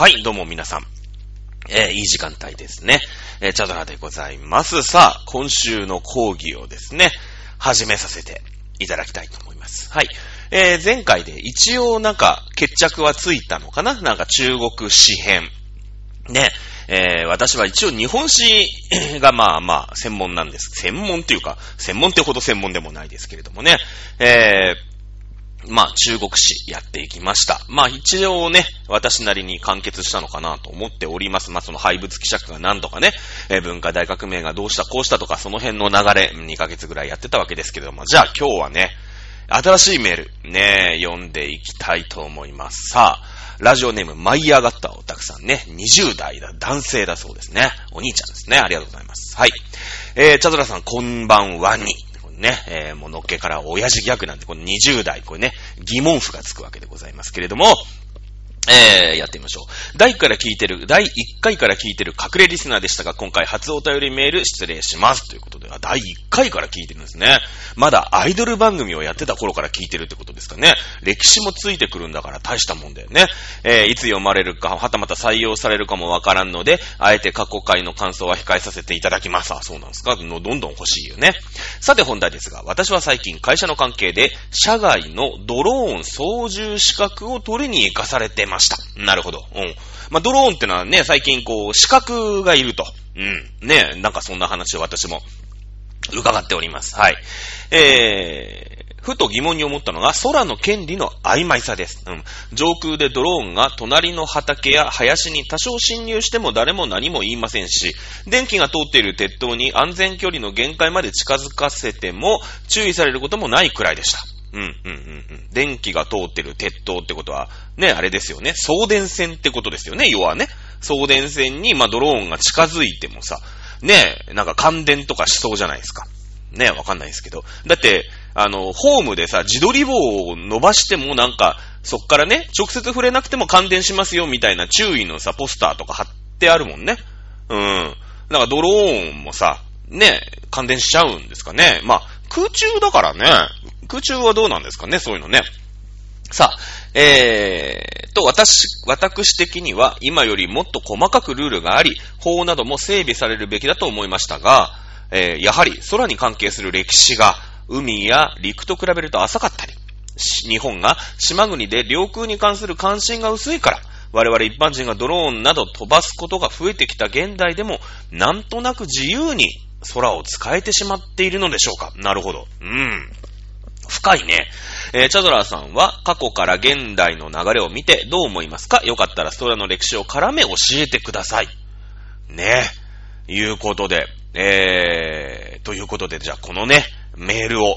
はい、どうも皆さん。えー、いい時間帯ですね。えー、チャドラでございます。さあ、今週の講義をですね、始めさせていただきたいと思います。はい。えー、前回で一応なんか決着はついたのかな？なんか中国史編。ね。えー、私は一応日本史 がまあまあ専門なんです。専門っていうか、専門ってほど専門でもないですけれどもね。えー、まあ、中国史やっていきました。まあ、一応ね、私なりに完結したのかなと思っております。まあ、その廃物希釈が何とかね、えー、文化大革命がどうしたこうしたとか、その辺の流れ、2ヶ月ぐらいやってたわけですけれども、じゃあ今日はね、新しいメール、ね、読んでいきたいと思います。さあ、ラジオネーム、舞い上がったおたくさんね、20代だ、男性だそうですね。お兄ちゃんですね。ありがとうございます。はい。えー、チャドラさん、こんばんはに。ね、えー、もうのっけから親父ギャグなんで、この20代、これね、疑問符がつくわけでございますけれども、えー、やってみましょう。第1回から聞いてる、第1回から聞いてる隠れリスナーでしたが、今回初お便りメール失礼します。ということで、第1回から聞いてるんですね。まだアイドル番組をやってた頃から聞いてるってことですかね。歴史もついてくるんだから大したもんだよね。えー、いつ読まれるか、はたまた採用されるかもわからんので、あえて過去回の感想は控えさせていただきます。あ、そうなんですかのどんどん欲しいよね。さて本題ですが、私は最近会社の関係で、社外のドローン操縦資格を取りに行かされてました。なるほど。うん。まあ、ドローンってのはね、最近こう、資格がいると。うん。ね、なんかそんな話を私も伺っております。はい。えー、ふと疑問に思ったのが、空の権利の曖昧さです。うん。上空でドローンが隣の畑や林に多少侵入しても誰も何も言いませんし、電気が通っている鉄塔に安全距離の限界まで近づかせても注意されることもないくらいでした。うん、うん、うん、うん。電気が通ってる鉄塔ってことは、ね、あれですよね。送電線ってことですよね、要はね。送電線に、まあ、ドローンが近づいてもさ、ね、なんか感電とかしそうじゃないですか。ね、わかんないですけど。だって、あの、ホームでさ、自撮り棒を伸ばしてもなんか、そっからね、直接触れなくても感電しますよみたいな注意のさ、ポスターとか貼ってあるもんね。うん。なんかドローンもさ、ね、感電しちゃうんですかね。まあ、空中だからね。空中はどうなんですかね、そういうのね。さあ、えー、と、私、私的には今よりもっと細かくルールがあり、法なども整備されるべきだと思いましたが、えー、やはり空に関係する歴史が海や陸と比べると浅かったり、日本が島国で領空に関する関心が薄いから、我々一般人がドローンなど飛ばすことが増えてきた現代でも、なんとなく自由に空を使えてしまっているのでしょうかなるほど。うん。深いね。えー、チャドラーさんは過去から現代の流れを見てどう思いますか？よかったら空の歴史を絡め教えてください。ね。いうことで、えー、ということで、じゃあこのね、メールを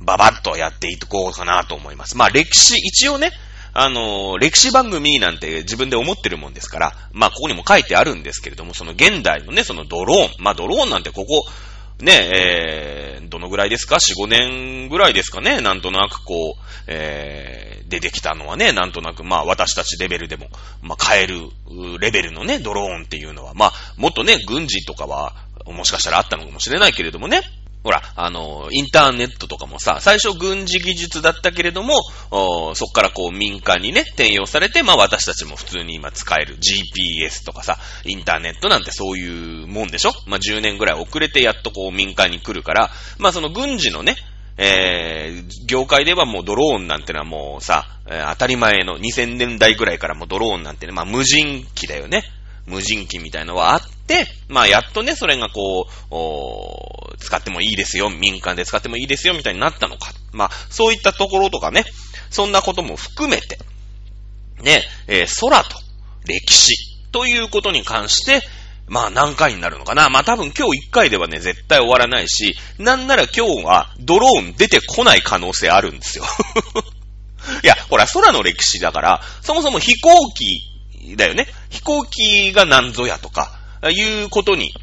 ババッとやっていこうかなと思います。まあ歴史、一応ね、あのー、歴史番組なんて自分で思ってるもんですから、まあここにも書いてあるんですけれども、その現代のね、そのドローン、まあドローンなんてここ、ね、えー、どのぐらいですか ?4、5年ぐらいですかね？なんとなくこう、えー、出てきたのはね、なんとなく、まあ私たちレベルでも、まあ買えるレベルのね、ドローンっていうのは、まあもっとね、軍事とかは、もしかしたらあったのかもしれないけれどもね、ほら、あの、インターネットとかもさ、最初軍事技術だったけれども、そっからこう民間にね、転用されて、まあ私たちも普通に今使える GPS とかさ、インターネットなんてそういうもんでしょ？まあ10年ぐらい遅れてやっとこう民間に来るから、まあその軍事のね、えー、業界ではもうドローンなんてのはもうさ、えー、当たり前の2000年代ぐらいからもうドローンなんてね、まあ無人機だよね。無人機みたいのはあって、まあやっとね、それがこう、使ってもいいですよ、民間で使ってもいいですよ、みたいになったのか。まあ、そういったところとかね、そんなことも含めて、ね、えー、空と歴史ということに関して、まあ何回になるのかな。まあ多分今日1回ではね、絶対終わらないし、なんなら今日はドローン出てこない可能性あるんですよ。いや、ほら、空の歴史だから、そもそも飛行機だよね。飛行機が何ぞやとか、いうことに、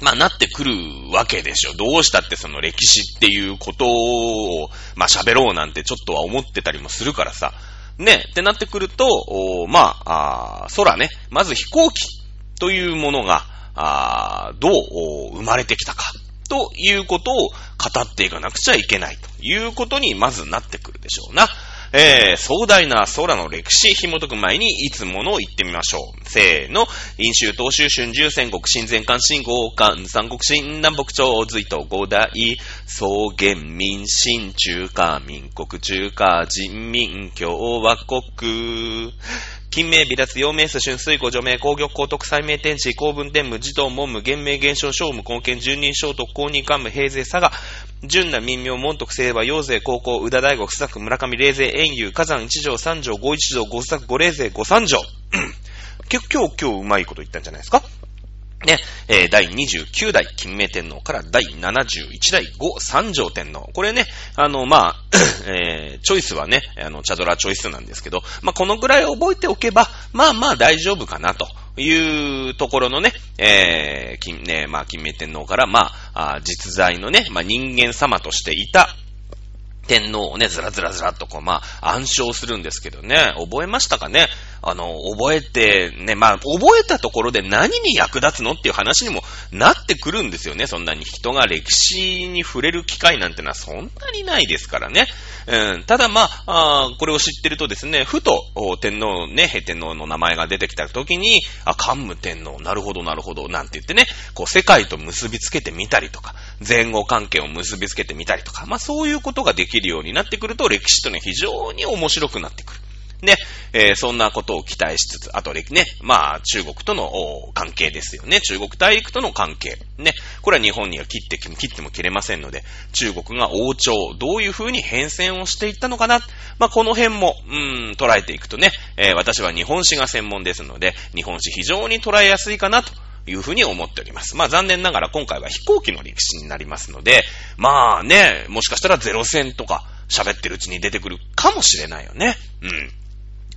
まあ、なってくるわけでしょ。どうしたってその歴史っていうことを、まあ、喋ろうなんてちょっとは思ってたりもするからさ。ね、ってなってくると、まあ、あ空ね、まず飛行機というものが、あどう生まれてきたか、ということを語っていかなくちゃいけないということにまずなってくるでしょうな。えー、壮大な空の歴史紐解く前に、いつもの言ってみましょう。せーの。飲酒、東州、春秋、戦国、新前関、新豪関、三国、新南北朝、隋と五代、草原民、新中華民国、中華人民共和国。金名、微脱、陽明、数春、水庫、除名、工業、高徳、再名、天地、公文、天武、児童、文武、原名、現象、小武、貢献、十人、小徳、公認、幹部、平勢、佐賀、純那、民名、門徳、清和、陽勢、高校、宇田大悟、不作、村上、霊勢、遠遊、火山、一条、三条、五一条、五作、五霊勢、五三条。結構今日、今日うまいこと言ったんじゃないですか？ね、えー、第29代金明天皇から第71代後三条天皇。これね、あの、まあ、えー、チョイスはね、あの、チャドラチョイスなんですけど、まあ、このぐらい覚えておけば、まあまあ大丈夫かなというところのね、えー、金、ね、まあ、金明天皇から、まあ、あ実在のね、まあ、人間様としていた、天皇をね、ずらずらずらっとこう、まあ、暗唱するんですけどね、覚えましたかね？あの、覚えて、ね、まあ、覚えたところで何に役立つのっていう話にもなってくるんですよね。そんなに人が歴史に触れる機会なんてのはそんなにないですからね。うん、ただまああ、これを知ってるとですね、ふと、天皇ね、平天皇の名前が出てきた時に、あ、桓武天皇、なるほどなるほど、なんて言ってね、こう世界と結びつけてみたりとか、前後関係を結びつけてみたりとか、まあそういうことができるようになってくると、歴史というのは非常に面白くなってくる。ね、えー、そんなことを期待しつつ、あとね、まあ、中国との関係ですよね。中国大陸との関係。ね、これは日本には切って、切っても切れませんので、中国が王朝、どういう風に変遷をしていったのかな。まあ、この辺も、うん、捉えていくとね、えー、私は日本史が専門ですので、日本史非常に捉えやすいかなと。いうふうに思っております。まあ残念ながら今回は飛行機の歴史になりますので、まあね、もしかしたらゼロ戦とか喋ってるうちに出てくるかもしれないよね。うん。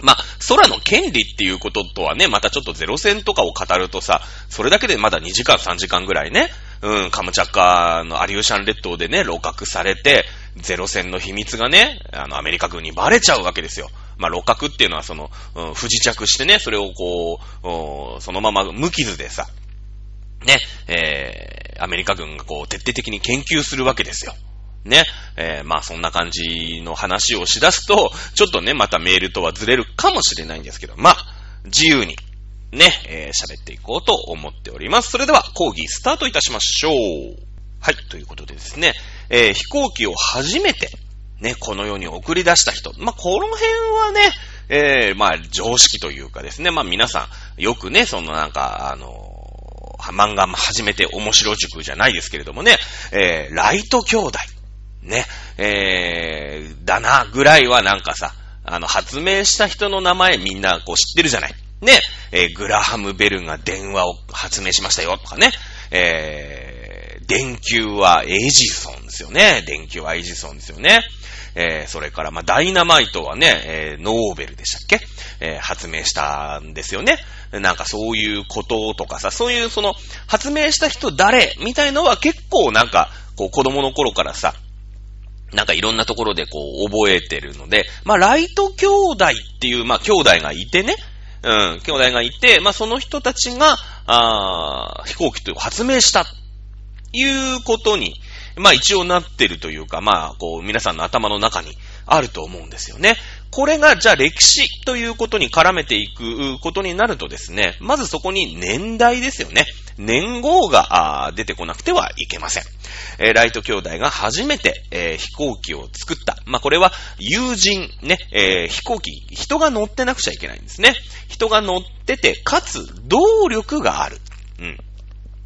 まあ、空の権利っていうこととはね、またちょっとゼロ戦とかを語るとさ、それだけでまだ2時間3時間ぐらいね、うん、カムチャッカーのアリューシャン列島でね、露獲されて、ゼロ戦の秘密がね、あの、アメリカ軍にバレちゃうわけですよ。まあ、露獲っていうのはその、うん、不時着してね、それをこう、そのまま無傷でさ、ね、えー、アメリカ軍がこう、徹底的に研究するわけですよ。ね。えー、まあそんな感じの話をしだすと、ちょっとね、またメールとはずれるかもしれないんですけど、まあ、自由に、ね、えー、喋っていこうと思っております。それでは、講義スタートいたしましょう。はい、ということでですね、えー、飛行機を初めて、ね、この世に送り出した人。まあ、この辺はね、えー、まあ、常識というかですね、まあ、皆さん、よくね、そのなんか、あの漫画始めて面白塾じゃないですけれどもね、えー、ライト兄弟。ね、えー、だな、ぐらいはなんかさ、あの、発明した人の名前みんなこう知ってるじゃない。ね、えー、グラハム・ベルが電話を発明しましたよとかね、えー、電球はエジソンですよね。電球はエジソンですよね。えー、それから、まあ、ダイナマイトはね、えー、ノーベルでしたっけ？えー、発明したんですよね。なんかそういうこととかさ、そういうその、発明した人誰みたいのは結構なんか、こう子供の頃からさ、なんかいろんなところでこう覚えてるので、まあライト兄弟っていう、まあ兄弟がいてね、うん、兄弟がいて、まあその人たちが、あ飛行機という発明した、いうことに、まあ一応なってるというか、まあこう皆さんの頭の中にあると思うんですよね。これがじゃあ歴史ということに絡めていくことになるとですね、まずそこに年代ですよね。年号が出てこなくてはいけません。えー、ライト兄弟が初めて、えー、飛行機を作った。まあ、これは友人、ね、えー、飛行機、人が乗ってなくちゃいけないんですね。人が乗ってて、かつ動力がある。うん。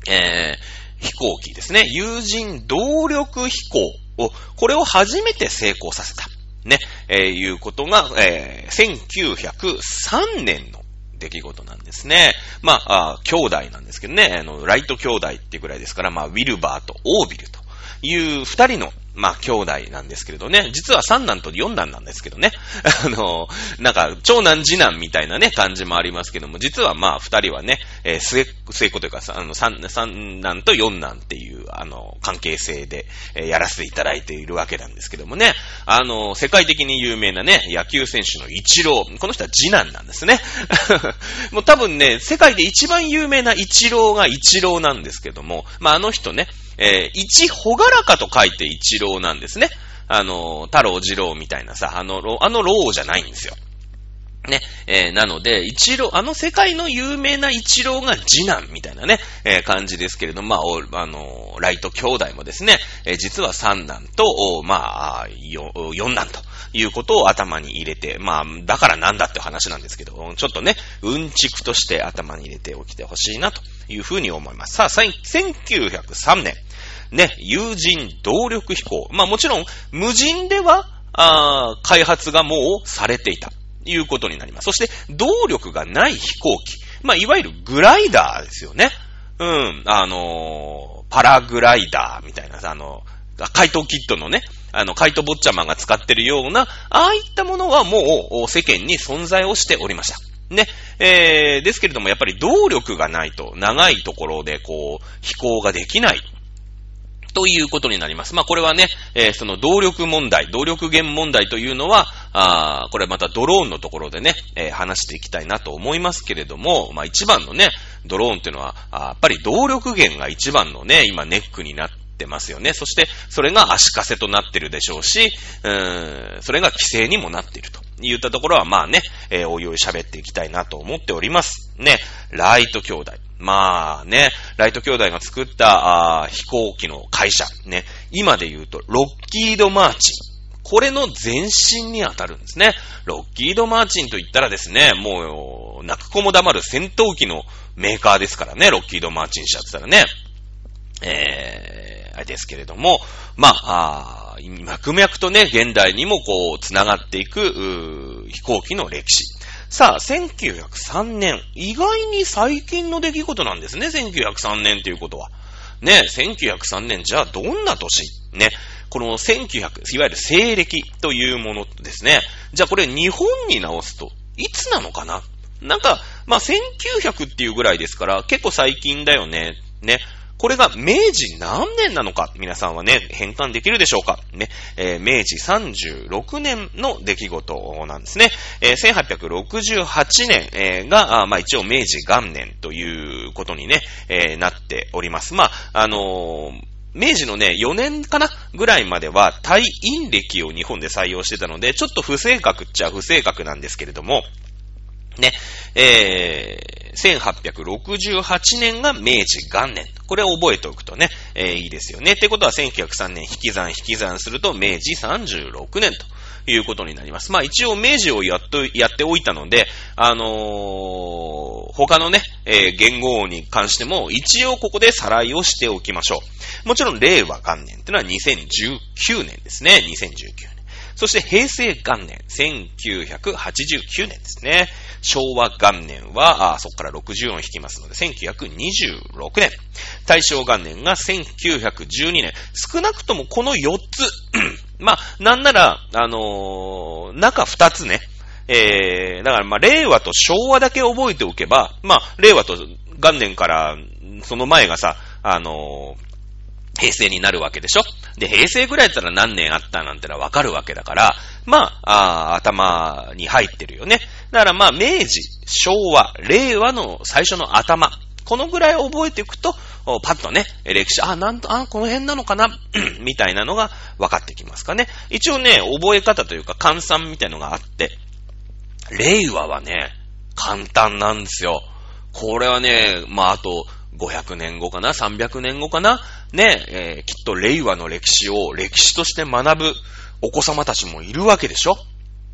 え飛行機ですね。友人動力飛行を、これを初めて成功させた。ね、えー、いうことが、えー、1903年の出来事なんですね。まあ、あ兄弟なんですけどね、あの、ライト兄弟ってぐらいですから、まあ、ウィルバーとオービルという二人のまあ、兄弟なんですけれどね。実は三男と四男なんですけどね。あの、なんか、長男次男みたいなね、感じもありますけども、実はまあ、二人はね、えー、末、末っ子というか、あの、三、三男と四男っていう、あの、関係性で、えー、やらせていただいているわけなんですけどもね。あの、世界的に有名なね、野球選手のイチロー。この人は次男なんですね。もう多分ね、世界で一番有名なイチローがイチローなんですけども、まあ、あの人ね、えー、一ほがらかと書いて一郎なんですね。あの、太郎二郎みたいなさ、あの、あの老じゃないんですよ。ね。えー、なので、一郎、あの世界の有名な一郎が次男みたいなね、えー、感じですけれども、まあ、あのー、ライト兄弟もですね、えー、実は三男と、まあ、四男ということを頭に入れて、まあ、だからなんだって話なんですけど、ちょっとね、うんちくとして頭に入れておきてほしいなというふうに思います。さあ、1903年、ね、友人動力飛行。まあもちろん、無人では、あ開発がもうされていた。いうことになります。そして、動力がない飛行機。まあ、いわゆるグライダーですよね。うん。あのー、パラグライダーみたいなさ、あの、怪盗キットのね、あの、怪盗坊ちゃまが使ってるような、ああいったものはもう世間に存在をしておりました。ね。えー、ですけれども、やっぱり動力がないと、長いところでこう、飛行ができないということになります。まあ、これはね、えー、その動力問題、動力源問題というのは、あこれまたドローンのところでね、えー、話していきたいなと思いますけれども、まあ、一番のね、ドローンっていうのは、あやっぱり動力源が一番のね、今ネックになってますよね。そして、それが足かせとなってるでしょうし、うーん、それが規制にもなっていると。言ったところは、まあね、えー、おいおい喋っていきたいなと思っております。ね、ライト兄弟。まあね、ライト兄弟が作ったあ飛行機の会社、ね、今で言うと、ロッキード・マーチン。これの前身にあたるんですね。ロッキード・マーチンと言ったらですね、もう、泣く子も黙る戦闘機のメーカーですからね、ロッキード・マーチン社って言ったらね。えー、あれですけれども、まあ、あ脈々とね、現代にもこう、繋がっていく、飛行機の歴史。さあ、1903年。意外に最近の出来事なんですね、1903年っていうことは。ね、1903年、じゃあどんな年？ね、この1900、いわゆる西暦というものですね。じゃあこれ日本に直すと、いつなのかな？なんか、まあ、1900っていうぐらいですから、結構最近だよね。ね。これが明治何年なのか、皆さんはね、変換できるでしょうか？ね、えー、明治36年の出来事なんですね。えー、1868年、えー、が、まあ一応明治元年ということにね、えー、なっております。まあ、あのー明治のね、4年かなぐらいまでは、退院歴を日本で採用してたので、ちょっと不正確っちゃ不正確なんですけれども、ね、えー、1868年が明治元年。これを覚えておくとね、えー、いいですよね。ってことは1903年引き算引き算すると明治36年と。いうことになります。まあ一応明治をやっと、やっておいたので、あのー、他のね、えー、言語に関しても一応ここでさらいをしておきましょう。もちろん令和元年ってのは2019年ですね。2019年。そして平成元年、1989年ですね。昭和元年は、あそこから60音引きますので、1926年。大正元年が1912年。少なくともこの4つ。まあ、なんなら、あのー、中2つね。えー、だからまあ、令和と昭和だけ覚えておけば、まあ、令和と元年から、その前がさ、あのー、平成になるわけでしょ？で、平成ぐらいだったら何年あったなんてのはわかるわけだから、まあ、あ頭に入ってるよね。だからまあ、明治、昭和、令和の最初の頭、このぐらい覚えていくと、パッとね、歴史、あ、なんと、あ、この辺なのかな？みたいなのが分かってきますかね。一応ね、覚え方というか、換算みたいのがあって、令和はね、簡単なんですよ。これはね、まあ、あと、500年後かな ?300 年後かな？ね、えー、きっと令和の歴史を歴史として学ぶお子様たちもいるわけでしょ？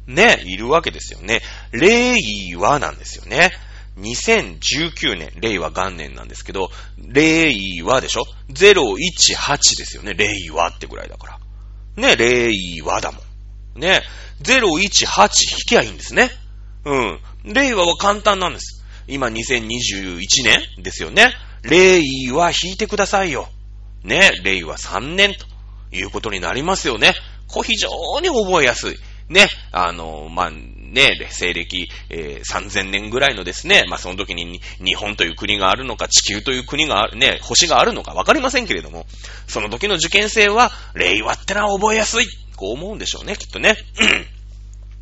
ね、いるわけですよね。令和なんですよね。2019年、令和元年なんですけど、令和でしょ ?018 ですよね。令和ってぐらいだから。ね、令和だもん。ね、018引きゃいいんですね。うん。令和は簡単なんです。今2021年ですよね。令和引いてくださいよ。ね、令和3年ということになりますよね。こう非常に覚えやすい。ね、あの、まあ、ね、西暦、えー、3000年ぐらいのですね、まあ、その時に日本という国があるのか、地球という国がある、ね、星があるのかわかりませんけれども、その時の受験生は、令和ってのは覚えやすい。こう思うんでしょうね、きっとね。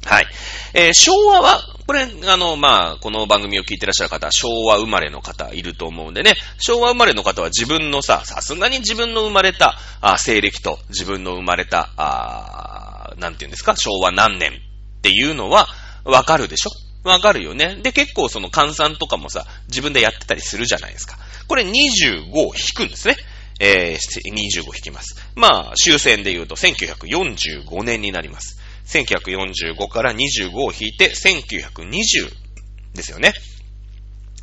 はい。えー、昭和は、これ、あの、まあ、この番組を聞いてらっしゃる方、昭和生まれの方いると思うんでね、昭和生まれの方は自分のさ、さすがに自分の生まれた、あ西暦と自分の生まれた、あなんていうんですか、昭和何年っていうのは、わかるでしょ？わかるよね。で、結構その換算とかもさ、自分でやってたりするじゃないですか。これ25を引くんですね。えー、25引きます。まあ、終戦で言うと1945年になります。1945から25を引いて1920ですよね。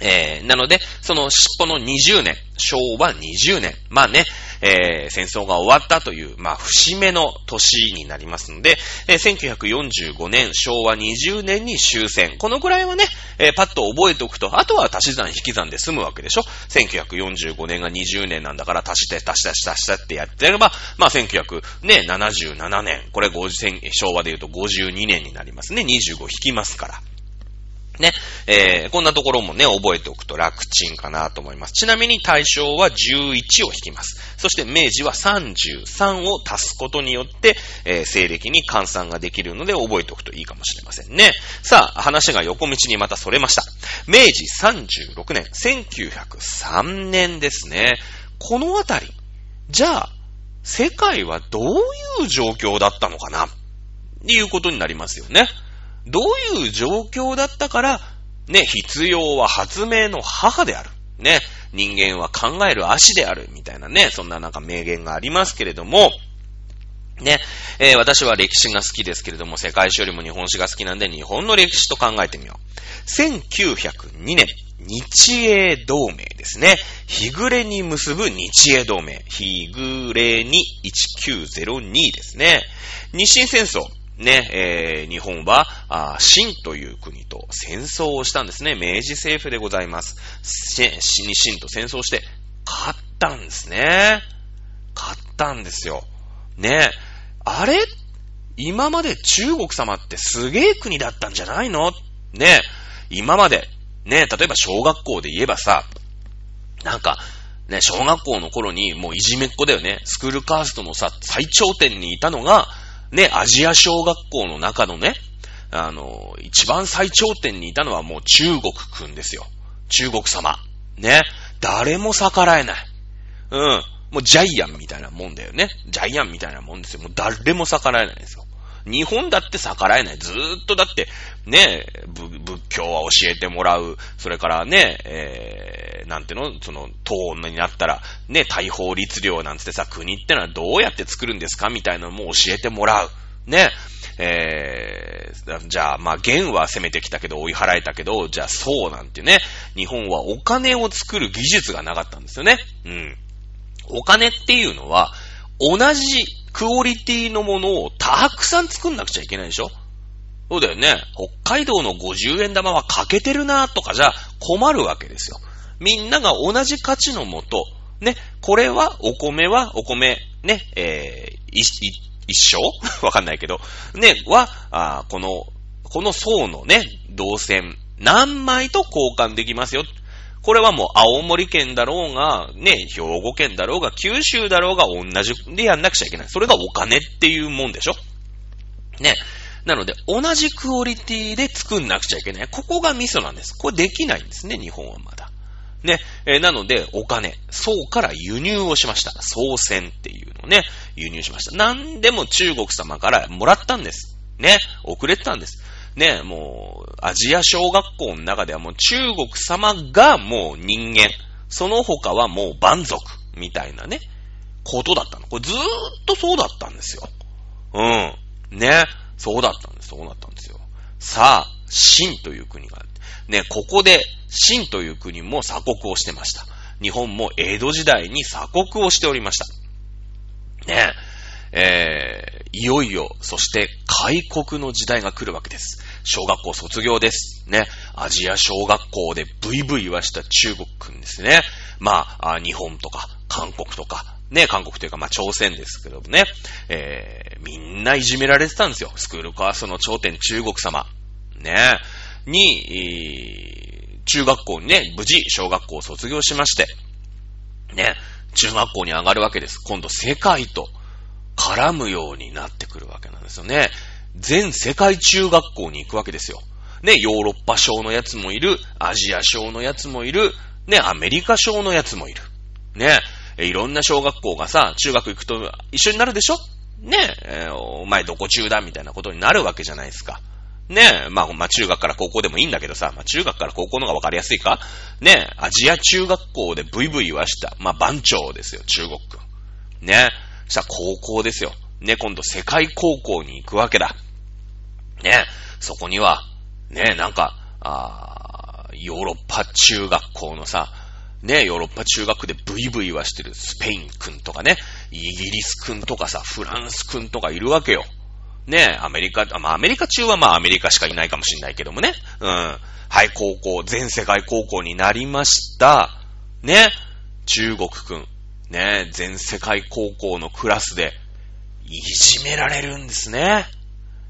えー、なので、その尻尾の20年、昭和20年、まあね、えー、戦争が終わったという、まあ、節目の年になりますので、えー、1945年、昭和20年に終戦。このくらいはね、えー、パッと覚えておくと、あとは足し算引き算で済むわけでしょ ?1945 年が20年なんだから足して足して足して足してってやってやれば、まあ、1977年、これ50昭和で言うと52年になりますね。25引きますから。ね、えー、こんなところもね、覚えておくと楽ちんかなと思います。ちなみに大正は11を引きます。そして明治は33を足すことによって、えー、西暦に換算ができるので覚えておくといいかもしれませんね。さあ、話が横道にまたそれました。明治36年、1903年ですね。このあたり、じゃあ、世界はどういう状況だったのかな？っていうことになりますよね。どういう状況だったから、ね、必要は発明の母である。ね、人間は考える足である。みたいなね、そんななんか名言がありますけれども、ね、えー、私は歴史が好きですけれども、世界史よりも日本史が好きなんで、日本の歴史と考えてみよう。1902年、日英同盟ですね。日暮れに結ぶ日英同盟。日暮れに1902ですね。日清戦争。ね、えー、日本は、あ清という国と戦争をしたんですね。明治政府でございます。清に清と戦争して、勝ったんですね。勝ったんですよ。ね、あれ？今まで中国様ってすげえ国だったんじゃないの？ね、今まで、ね、例えば小学校で言えばさ、なんか、ね、小学校の頃にもういじめっ子だよね。スクールカーストのさ、最頂点にいたのが、ね、アジア小学校の中のね、あの、一番最頂点にいたのはもう中国くんですよ。中国様。ね。誰も逆らえない。うん。もうジャイアンみたいなもんだよね。ジャイアンみたいなもんですよ。もう誰も逆らえないんですよ。日本だって逆らえない。ずーっとだって、ね、仏教は教えてもらう。それからね、えー、なんていうの、その、党になったら、ね、大法律令なんつってさ、国ってのはどうやって作るんですか？みたいなのも教えてもらう。ね、えー、じゃあ、まあ、元は攻めてきたけど追い払えたけど、じゃあ、そうなんてね、日本はお金を作る技術がなかったんですよね。うん。お金っていうのは、同じクオリティのものをたくさん作んなくちゃいけないでしょ？そうだよね。北海道の50円玉は欠けてるなとかじゃ困るわけですよ。みんなが同じ価値のもと、ね、これはお米はお米、ね、えー、一生 わかんないけど、ね、は、あこの、この層のね、銅線、何枚と交換できますよ。これはもう青森県だろうが、ね、兵庫県だろうが、九州だろうが同じでやんなくちゃいけない。それがお金っていうもんでしょ？ね。なので、同じクオリティで作んなくちゃいけない。ここがミソなんです。これできないんですね、日本はまだ。ね。え、なので、お金、宋から輸入をしました。宋銭っていうのをね、輸入しました。なんでも中国様からもらったんです。ね。遅れてたんです。ね、もう、アジア小学校の中ではもう中国様がもう人間。その他はもう蛮族。みたいなね、ことだったの。これずーっとそうだったんですよ。うん。ね。そうだったんです。そうだったんですよ。さあ、秦という国があって。ね、ここで、秦という国も鎖国をしてました。日本も江戸時代に鎖国をしておりました。ね。えー、いよいよ、そして開国の時代が来るわけです。小学校卒業です。ね。アジア小学校でブイブイ言わした中国君ですね。まあ、日本とか、韓国とか、ね、韓国というか、まあ、朝鮮ですけどもね、えー、みんないじめられてたんですよ。スクールカーストの頂点中国様。ね、に、中学校にね、無事小学校を卒業しまして、ね、中学校に上がるわけです。今度世界と絡むようになってくるわけなんですよね。全世界中学校に行くわけですよ。ね、ヨーロッパ小のやつもいる、アジア小のやつもいる、ね、アメリカ小のやつもいる。ね、いろんな小学校がさ、中学行くと一緒になるでしょ？ねえ、お前どこ中だみたいなことになるわけじゃないですか。ね、まあ、まあ、中学から高校でもいいんだけどさ、まあ、中学から高校の方がわかりやすいかね、アジア中学校でブイブイ言わした、まあ、番長ですよ、中国君。ね、さあ、高校ですよ。ね、今度世界高校に行くわけだ。ね、そこには、ね、なんか、あヨーロッパ中学校のさ、ね、ヨーロッパ中学でブイブイはしてるスペイン君とかね、イギリス君とかさ、フランス君とかいるわけよ。ね、アメリカ、まあアメリカ中はまあアメリカしかいないかもしんないけどもね。うん。はい、高校、全世界高校になりました。ね、中国君。ね、全世界高校のクラスで、いじめられるんですね。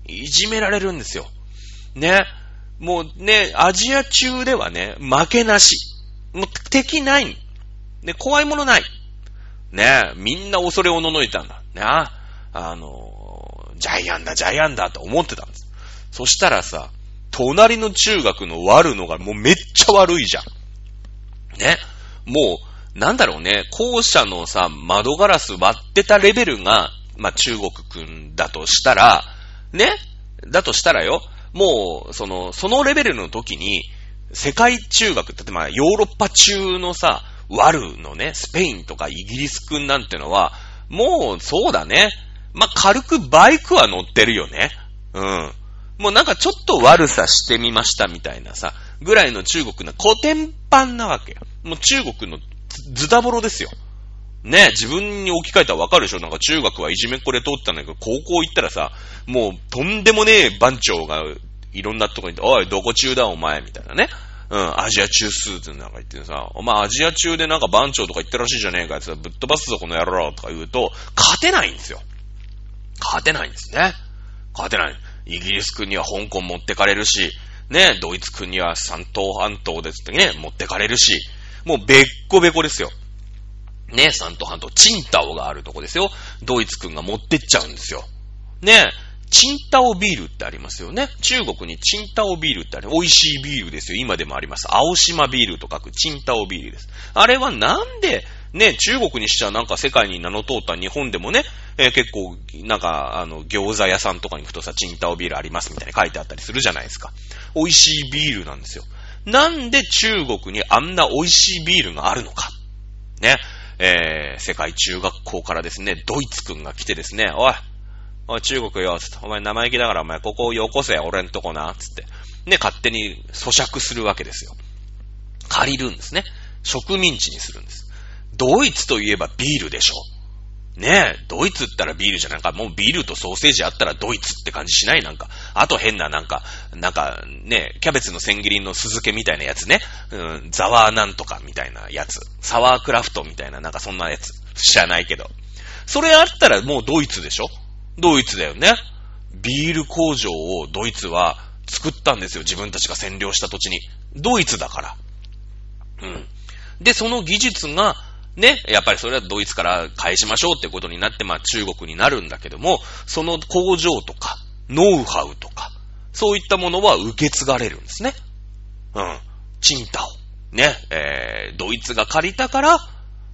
いじめられるんですよ。ね。もうね、アジア中ではね、負けなし。もう敵ない。ね、怖いものない。ね、みんな恐れをののいたんだ。ね、あの、ジャイアンだ、ジャイアンだと思ってたんです。そしたらさ、隣の中学の悪のがもうめっちゃ悪いじゃん。ね。もう、なんだろうね、校舎のさ、窓ガラス割ってたレベルが、まあ、中国くんだとしたら、ね？だとしたらよ、もう、その、そのレベルの時に、世界中学、例えばヨーロッパ中のさ、ワルのね、スペインとかイギリスくんなんてのは、もうそうだね。まあ、軽くバイクは乗ってるよね。うん。もうなんかちょっと悪さしてみましたみたいなさ、ぐらいの中国の古典版なわけよ。もう中国のズタボロですよ。ね、自分に置き換えたらわかるでしょ？なんか中学はいじめっ子で通ったんだけど、高校行ったらさ、もうとんでもねえ番長がいろんなとこにおい、どこ中だお前？みたいなね。うん、アジア中スーツなんか言ってさ、お前アジア中でなんか番長とか言ってらしいじゃねえかってさぶっ飛ばすぞこの野郎とか言うと、勝てないんですよ。勝てないんですね。勝てない。イギリス君には香港持ってかれるし、ね、ドイツ君には三島半島ですってね、持ってかれるし、もうべっこべこですよ。ね、三島半島、チンタオがあるとこですよ。ドイツ君が持ってっちゃうんですよ。ね、チンタオビールってありますよね。中国にチンタオビールってある。美味しいビールですよ。今でもあります。青島ビールと書くチンタオビールです。あれはなんで、ね、中国にしちゃなんか世界に名の通った日本でもね、えー、結構、なんか、あの、餃子屋さんとかに行くとさ、チンタオビールありますみたいに書いてあったりするじゃないですか。美味しいビールなんですよ。なんで中国にあんな美味しいビールがあるのか。ね。えー、世界中学校からですね、ドイツくんが来てですね、おい、おい、中国よ、つって、お前生意気だからお前ここをよこせ、俺んとこな、つって。ね、勝手に咀嚼するわけですよ。借りるんですね。植民地にするんです。ドイツといえばビールでしょ。ねえ、ドイツったらビールじゃなんかもうビールとソーセージあったらドイツって感じしない？なんか。あと変ななんか、なんかねえ、キャベツの千切りの酢漬けみたいなやつね。うん、ザワーなんとかみたいなやつ。サワークラフトみたいななんかそんなやつ。知らないけど。それあったらもうドイツでしょ？ドイツだよね。ビール工場をドイツは作ったんですよ。自分たちが占領した土地に。ドイツだから。うん。で、その技術が、ね、やっぱりそれはドイツから返しましょうってことになって、まあ中国になるんだけども、その工場とか、ノウハウとか、そういったものは受け継がれるんですね。うん。チンタオ。ね、えー、ドイツが借りたから、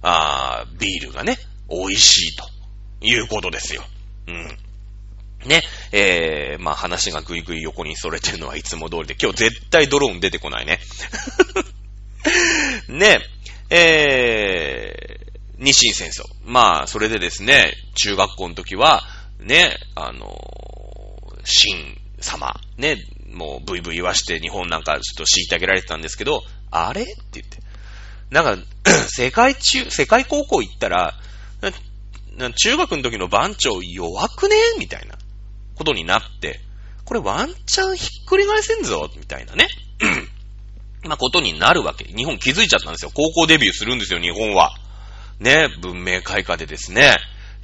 あービールがね、美味しいということですよ。うん。ね、えー、まあ話がぐいぐい横にそれてるのはいつも通りで、今日絶対ドローン出てこないね。ね、えー、日清戦争。まあ、それでですね、中学校の時は、ね、あのー、新様、ね、もうブイブイ言わして日本なんかちょっと虐げられてたんですけど、あれ？って言って。なんか、世界中、世界高校行ったら、中学の時の番長弱くね？みたいなことになって、これワンチャンひっくり返せんぞ？みたいなね。まあ、ことになるわけ。日本気づいちゃったんですよ。高校デビューするんですよ、日本は。ね、文明開化でですね、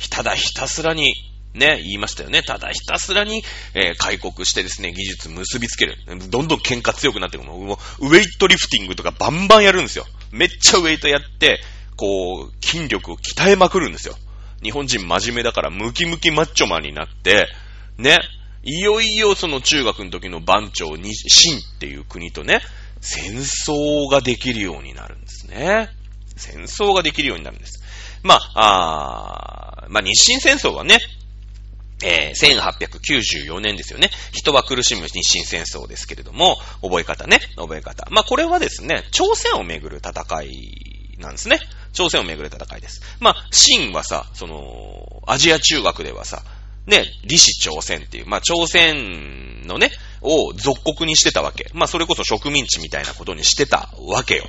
ただひたすらに、ね、言いましたよね。ただひたすらに、えー、開国してですね、技術結びつける。どんどん喧嘩強くなっていくの。もう、ウェイトリフティングとかバンバンやるんですよ。めっちゃウェイトやって、こう、筋力を鍛えまくるんですよ。日本人真面目だからムキムキマッチョマンになって、ね、いよいよその中学の時の番長に、秦っていう国とね、戦争ができるようになるんですね。戦争ができるようになるんです。まあ、あまあ、日清戦争はね、えー、1894年ですよね。人は苦しむ日清戦争ですけれども、覚え方ね、覚え方。まあ、これはですね、朝鮮をめぐる戦いなんですね。朝鮮をめぐる戦いです。まあ、清はさ、その、アジア中学ではさ、ね、李氏朝鮮っていう、まあ、朝鮮のね、を属国にしてたわけ。まあ、それこそ植民地みたいなことにしてたわけよ。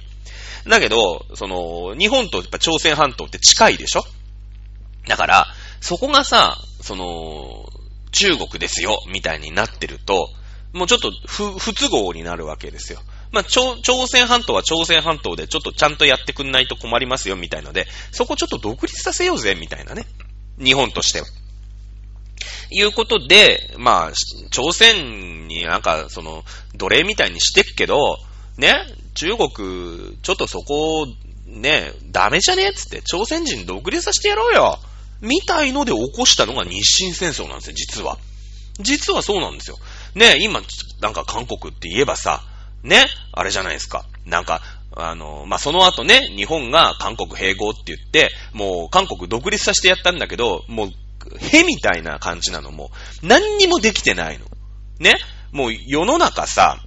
だけど、その、日本とやっぱ朝鮮半島って近いでしょ？だから、そこがさ、その、中国ですよ、みたいになってると、もうちょっと不、不都合になるわけですよ。まあ、朝、朝鮮半島は朝鮮半島でちょっとちゃんとやってくんないと困りますよ、みたいので、そこちょっと独立させようぜ、みたいなね。日本としては。いうことで、まあ、朝鮮になんか、その、奴隷みたいにしてっけど、ね、中国、ちょっとそこ、ね、ダメじゃねっつって、朝鮮人独立させてやろうよ。みたいので起こしたのが日清戦争なんですよ、実は。実はそうなんですよ。ね、今、なんか韓国って言えばさ、ね、あれじゃないですか。なんか、あの、まあ、その後ね、日本が韓国併合って言って、もう韓国独立させてやったんだけど、もう、へみたいな感じなのも、何にもできてないの。ね？もう世の中さ、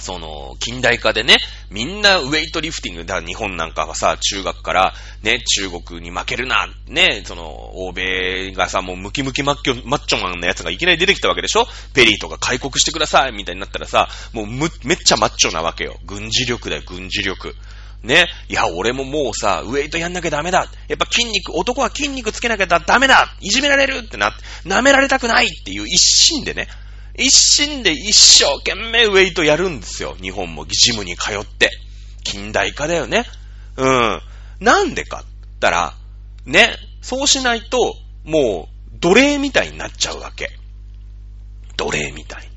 その、近代化でね、みんなウェイトリフティング、だ日本なんかはさ、中学から、ね、中国に負けるな、ね、その、欧米がさ、もうムキムキマッキョ、マッチョマンのやつがいきなり出てきたわけでしょ？ペリーとか開国してくださいみたいになったらさ、もうむ、めっちゃマッチョなわけよ。軍事力だよ、軍事力。ね。いや、俺ももうさ、ウェイトやんなきゃダメだ。やっぱ筋肉、男は筋肉つけなきゃダメだいじめられるってな、舐められたくないっていう一心でね、一心で一生懸命ウェイトやるんですよ。日本もジムに通って。近代化だよね。うん。なんでかったら、ね、そうしないと、もう、奴隷みたいになっちゃうわけ。奴隷みたい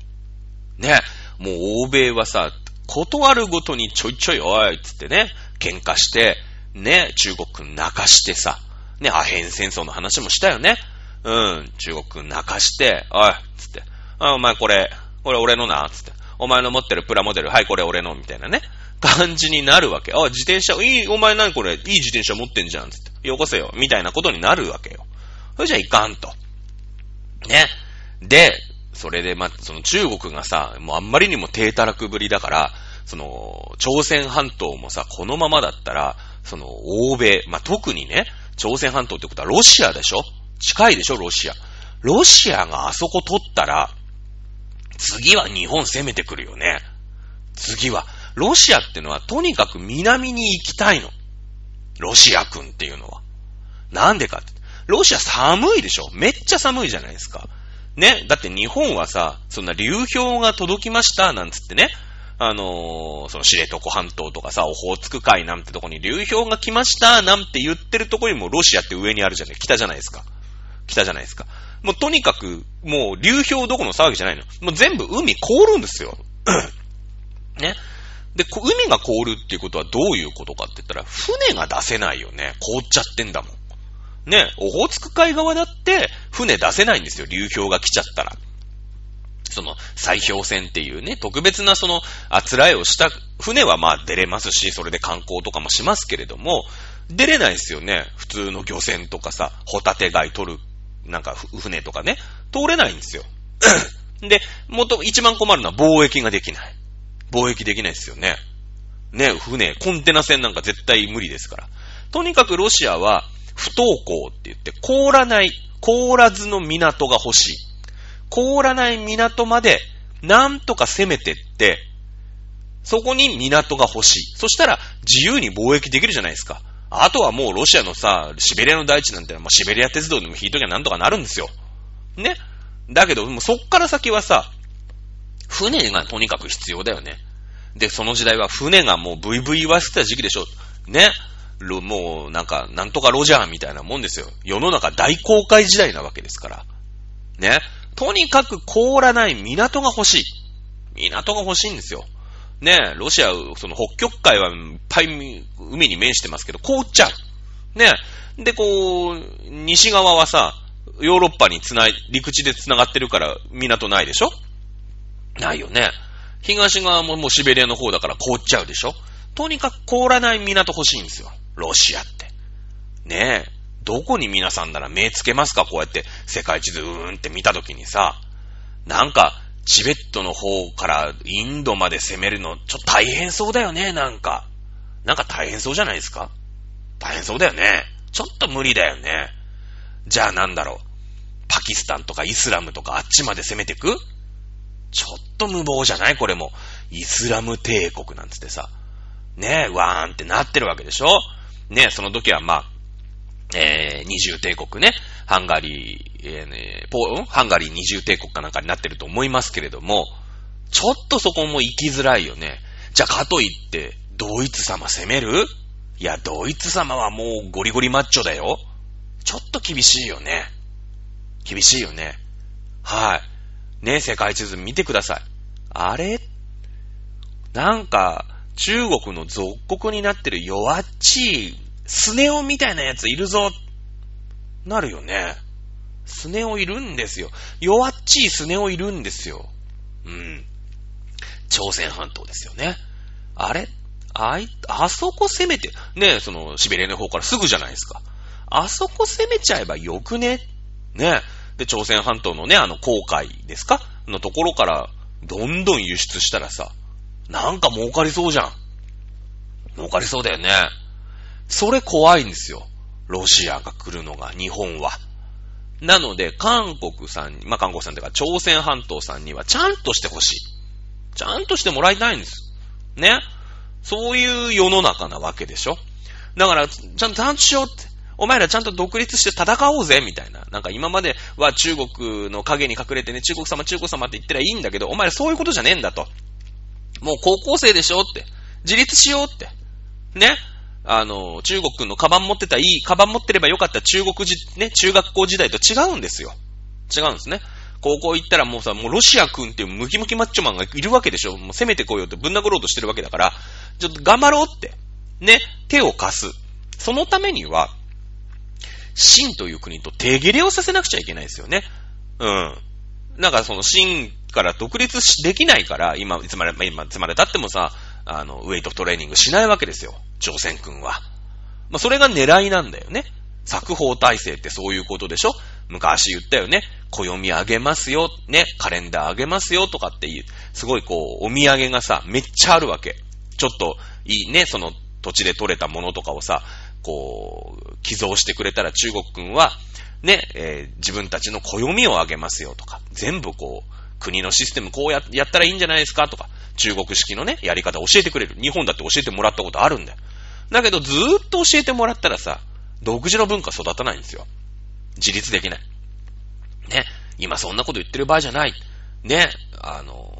に。ね、もう欧米はさ、断るごとにちょいちょいおいつってね、喧嘩して、ね、中国泣かしてさ、ね、アヘン戦争の話もしたよね。うん、中国泣かして、おい、つって、あ、お前これ、これ俺のな、つって。お前の持ってるプラモデル、はい、これ俺の、みたいなね。感じになるわけ。あ、自転車、いい、お前何これ、いい自転車持ってんじゃん、つって。よこせよ、みたいなことになるわけよ。それじゃいかんと。ね。で、それで、ま、その中国がさ、もうあんまりにも低たらくぶりだから、その、朝鮮半島もさ、このままだったら、その、欧米、まあ、特にね、朝鮮半島ってことはロシアでしょ？近いでしょ、ロシア。ロシアがあそこ取ったら、次は日本攻めてくるよね。次は。ロシアってのはとにかく南に行きたいの。ロシア君っていうのは。なんでかって。ロシア寒いでしょ？めっちゃ寒いじゃないですか。ね。だって日本はさ、そんな流氷が届きましたなんつってね。あのー、その知床半島とかさ、オホーツク海なんてとこに流氷が来ましたなんて言ってるとこにもロシアって上にあるじゃない北じゃないですか。北じゃないですか。もうとにかく、もう流氷どこの騒ぎじゃないの。もう全部海凍るんですよ。ね。で、海が凍るっていうことはどういうことかって言ったら、船が出せないよね。凍っちゃってんだもん。ね、オホーツク海側だって船出せないんですよ。流氷が来ちゃったら。その、砕氷船っていうね、特別なその、あつらえをした船はまあ出れますし、それで観光とかもしますけれども、出れないですよね。普通の漁船とかさ、ホタテ貝取るなんか、船とかね、通れないんですよ。で、もっと一番困るのは貿易ができない。貿易できないですよね。ね、船、コンテナ船なんか絶対無理ですから。とにかくロシアは、不登校って言って、凍らない、凍らずの港が欲しい。凍らない港まで、なんとか攻めてって、そこに港が欲しい。そしたら、自由に貿易できるじゃないですか。あとはもうロシアのさ、シベリアの大地なんて、まあ、シベリア鉄道でも引いときゃなんとかなるんですよ。ね？だけど、もうそっから先はさ、船がとにかく必要だよね。で、その時代は船がもうブイブイ言わせてた時期でしょ。ね？もう、なんか、なんとかロジャーみたいなもんですよ。世の中大航海時代なわけですから。ね。とにかく凍らない港が欲しい。港が欲しいんですよ。ね、ロシア、その北極海はいっぱい海に面してますけど、凍っちゃう。ね。で、こう、西側はさ、ヨーロッパにつない、陸地で繋がってるから港ないでしょ？ないよね。東側ももうシベリアの方だから凍っちゃうでしょ？とにかく凍らない港欲しいんですよ。ロシアって。ねえ。どこに皆さんなら目つけますか？こうやって世界地図うーんって見たときにさ。なんか、チベットの方からインドまで攻めるの、ちょっと大変そうだよね、なんか。なんか大変そうじゃないですか？大変そうだよね。ちょっと無理だよね。じゃあなんだろう。パキスタンとかイスラムとかあっちまで攻めてく？ちょっと無謀じゃない？これも。イスラム帝国なんつってさ。ねえ、わーんってなってるわけでしょ？ね、その時はまあ、えー、二重帝国ね。ハンガリー、えー、ね、ポハンガリー二重帝国かなんかになってると思いますけれども、ちょっとそこも行きづらいよね。じゃかといって、ドイツ様攻める？いや、ドイツ様はもうゴリゴリマッチョだよ。ちょっと厳しいよね。厳しいよね。はい。ね、世界地図見てください。あれ？なんか、中国の属国になってる弱っちい、スネ夫みたいなやついるぞ。なるよね。スネ夫いるんですよ。弱っちいスネ夫いるんですよ。うん。朝鮮半島ですよね。あれ？あい、あそこ攻めて、ね、その、シベリアの方からすぐじゃないですか。あそこ攻めちゃえばよくね？ね。で、朝鮮半島のね、あの、航海ですか？のところから、どんどん輸出したらさ、なんか儲かりそうじゃん。儲かりそうだよね。それ怖いんですよ。ロシアが来るのが、日本は。なので、韓国さんに、まあ、韓国さんというか、朝鮮半島さんには、ちゃんとしてほしい。ちゃんとしてもらいたいんです。ね。そういう世の中なわけでしょだから、ちゃんとちゃんとしようって。お前らちゃんと独立して戦おうぜ、みたいな。なんか今までは中国の影に隠れてね、中国様、中国様って言ったらいいんだけど、お前らそういうことじゃねえんだと。もう高校生でしょって。自立しようって。ね。あの、中国のカバン持ってたいい、カバン持ってればよかった中国じ、ね、中学校時代と違うんですよ。違うんですね。高校行ったらもうさ、もうロシア君っていうムキムキマッチョマンがいるわけでしょもう攻めてこいよってぶん殴ろうとしてるわけだから、ちょっと頑張ろうって、ね、手を貸す。そのためには、秦という国と手切れをさせなくちゃいけないですよね。うん。なんかその秦から独立できないから、今、いつまで、今、いつまで経ってもさ、あの、ウェイトトレーニングしないわけですよ。朝鮮君は。まあ、それが狙いなんだよね。作法体制ってそういうことでしょ昔言ったよね。暦あげますよ。ね。カレンダーあげますよ。とかっていう、すごいこう、お土産がさ、めっちゃあるわけ。ちょっと、いいね。その土地で採れたものとかをさ、こう、寄贈してくれたら中国君は、ね、えー、自分たちの暦をあげますよとか、全部こう、国のシステムこうややったらいいんじゃないですかとか、中国式のね、やり方教えてくれる。日本だって教えてもらったことあるんだよ。だけどずーっと教えてもらったらさ、独自の文化育たないんですよ。自立できない。ね。今そんなこと言ってる場合じゃない。ね。あの、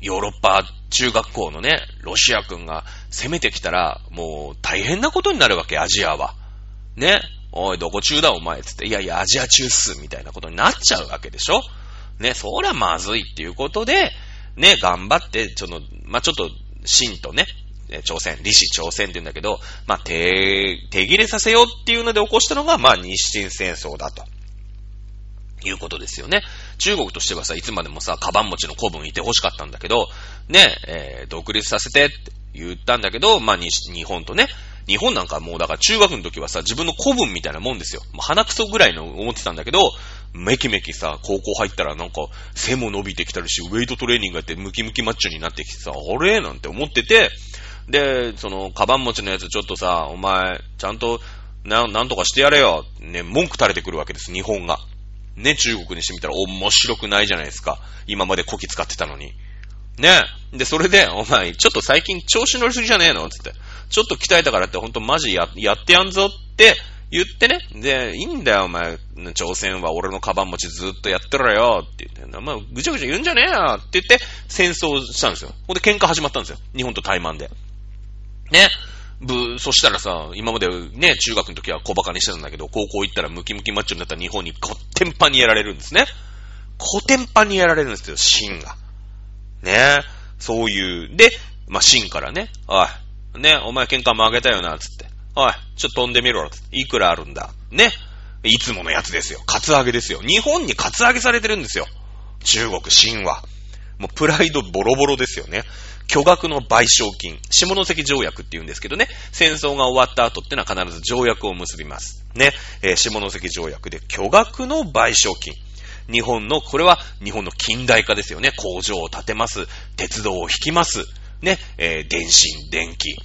ヨーロッパ中学校のね、ロシア君が攻めてきたら、もう大変なことになるわけ、アジアは。ね。おい、どこ中だお前つって、いやいや、アジア中っす、みたいなことになっちゃうわけでしょね、そりゃまずいっていうことで、ね、頑張って、ちょっと、まあ、ちょっと、秦とね、朝鮮、李氏朝鮮って言うんだけど、まあ、手、手切れさせようっていうので起こしたのが、まあ、日清戦争だと。いうことですよね。中国としてはさ、いつまでもさ、カバン持ちの古文いて欲しかったんだけど、ね、えー、独立させてって言ったんだけど、まあ、日本とね、日本なんかもうだから中学の時はさ、自分の古文みたいなもんですよ。もう鼻くそぐらいの思ってたんだけど、めきめきさ、高校入ったらなんか背も伸びてきたりし、ウェイトトレーニングやってムキムキマッチョになってきてさ、あれ？なんて思ってて、で、その、カバン持ちのやつちょっとさ、お前、ちゃんと、な、なんとかしてやれよ。ね、文句垂れてくるわけです、日本が。ね、中国にしてみたら面白くないじゃないですか。今まで古希使ってたのに。ね。で、それで、お前、ちょっと最近調子乗りすぎじゃねえの？つって。ちょっと鍛えたからってほんとマジや、やってやんぞって言ってね。で、いいんだよ、お前。朝鮮は俺のカバン持ちずっとやってろよって言って、まあ、ぐちゃぐちゃ言うんじゃねえよって言って戦争したんですよ。ほんで喧嘩始まったんですよ。日本と台湾で。ね。ぶ、そしたらさ、今までね、中学の時は小馬鹿にしてたんだけど、高校行ったらムキムキマッチョになったら日本にコッテンパにやられるんですね。コテンパにやられるんですよ、芯が。ねそういう。で、まあ、芯からね、おい、ね、お前喧嘩もあげたよな、つって。おい、ちょっと飛んでみろ、つって。いくらあるんだ。ね。いつものやつですよ。カツアゲですよ。日本にカツアゲされてるんですよ。中国、神話。もうプライドボロボロですよね。巨額の賠償金。下関条約って言うんですけどね。戦争が終わった後ってのは必ず条約を結びます。ね。えー、下関条約で巨額の賠償金。日本の、これは日本の近代化ですよね。工場を建てます。鉄道を引きます。ね。えー、電信、電気。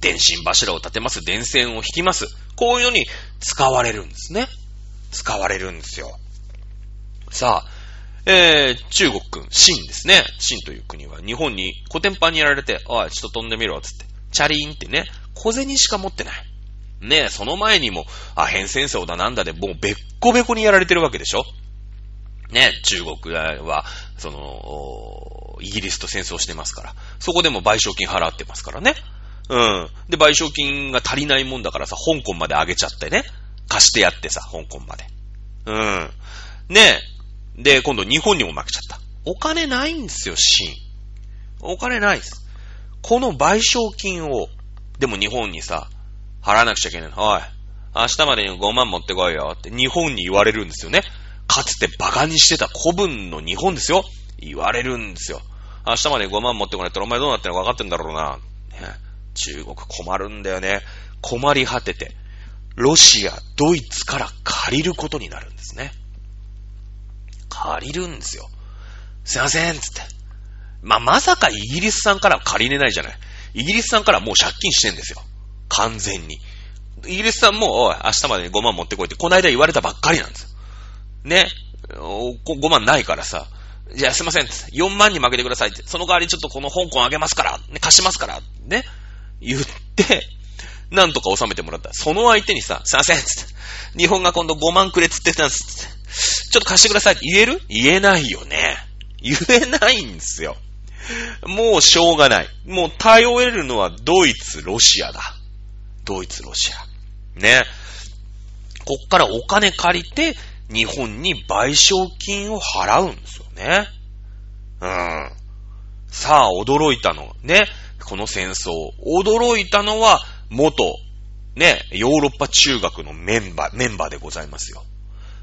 電信柱を建てます。電線を引きます。こういうのに使われるんですね。使われるんですよ。さあ、えー、中国君、秦ですね。秦という国は日本に古典版にやられて、おい、ちょっと飛んでみろ、つって。チャリーンってね、小銭しか持ってない。ねその前にも、アヘン戦争だなんだで、もうべっこべこにやられてるわけでしょね、中国は、その、イギリスと戦争してますから、そこでも賠償金払ってますからね。うん。で、賠償金が足りないもんだからさ、香港まで上げちゃってね。貸してやってさ、香港まで。うん。ねで、今度日本にも負けちゃった。お金ないんですよ、シーン。お金ないです。この賠償金を、でも日本にさ、払わなくちゃいけないの。おい、明日までに5万持ってこいよって日本に言われるんですよね。かつて馬鹿にしてた古文の日本ですよ。言われるんですよ。明日まで5万持ってこないったらお前どうなってるのか分かってんだろうな。中国困るんだよね。困り果てて、ロシア、ドイツから借りることになるんですね。借りるんですよ。すいません、つって。まあ、まさかイギリスさんから借りれないじゃない。イギリスさんからもう借金してんですよ。完全に。イギリスさんも、おい、明日までに5万持ってこいって、この間言われたばっかりなんです。ね。5万ないからさ。じゃあすいません、4万に負けてくださいって。その代わりちょっとこの香港あげますから、ね、貸しますから、ね。言って、なんとか収めてもらった。その相手にさ、すいません、つって。日本が今度5万くれつってたんですって。ちょっと貸してくださいって言える？言えないよね。言えないんですよ。もうしょうがない。もう頼れるのはドイツ、ロシアだ。ドイツ、ロシア。ね。こっからお金借りて、日本に賠償金を払うんですよね。うん。さあ、驚いたの。ね。この戦争。驚いたのは、元、ね、ヨーロッパ中学のメンバー、メンバーでございますよ。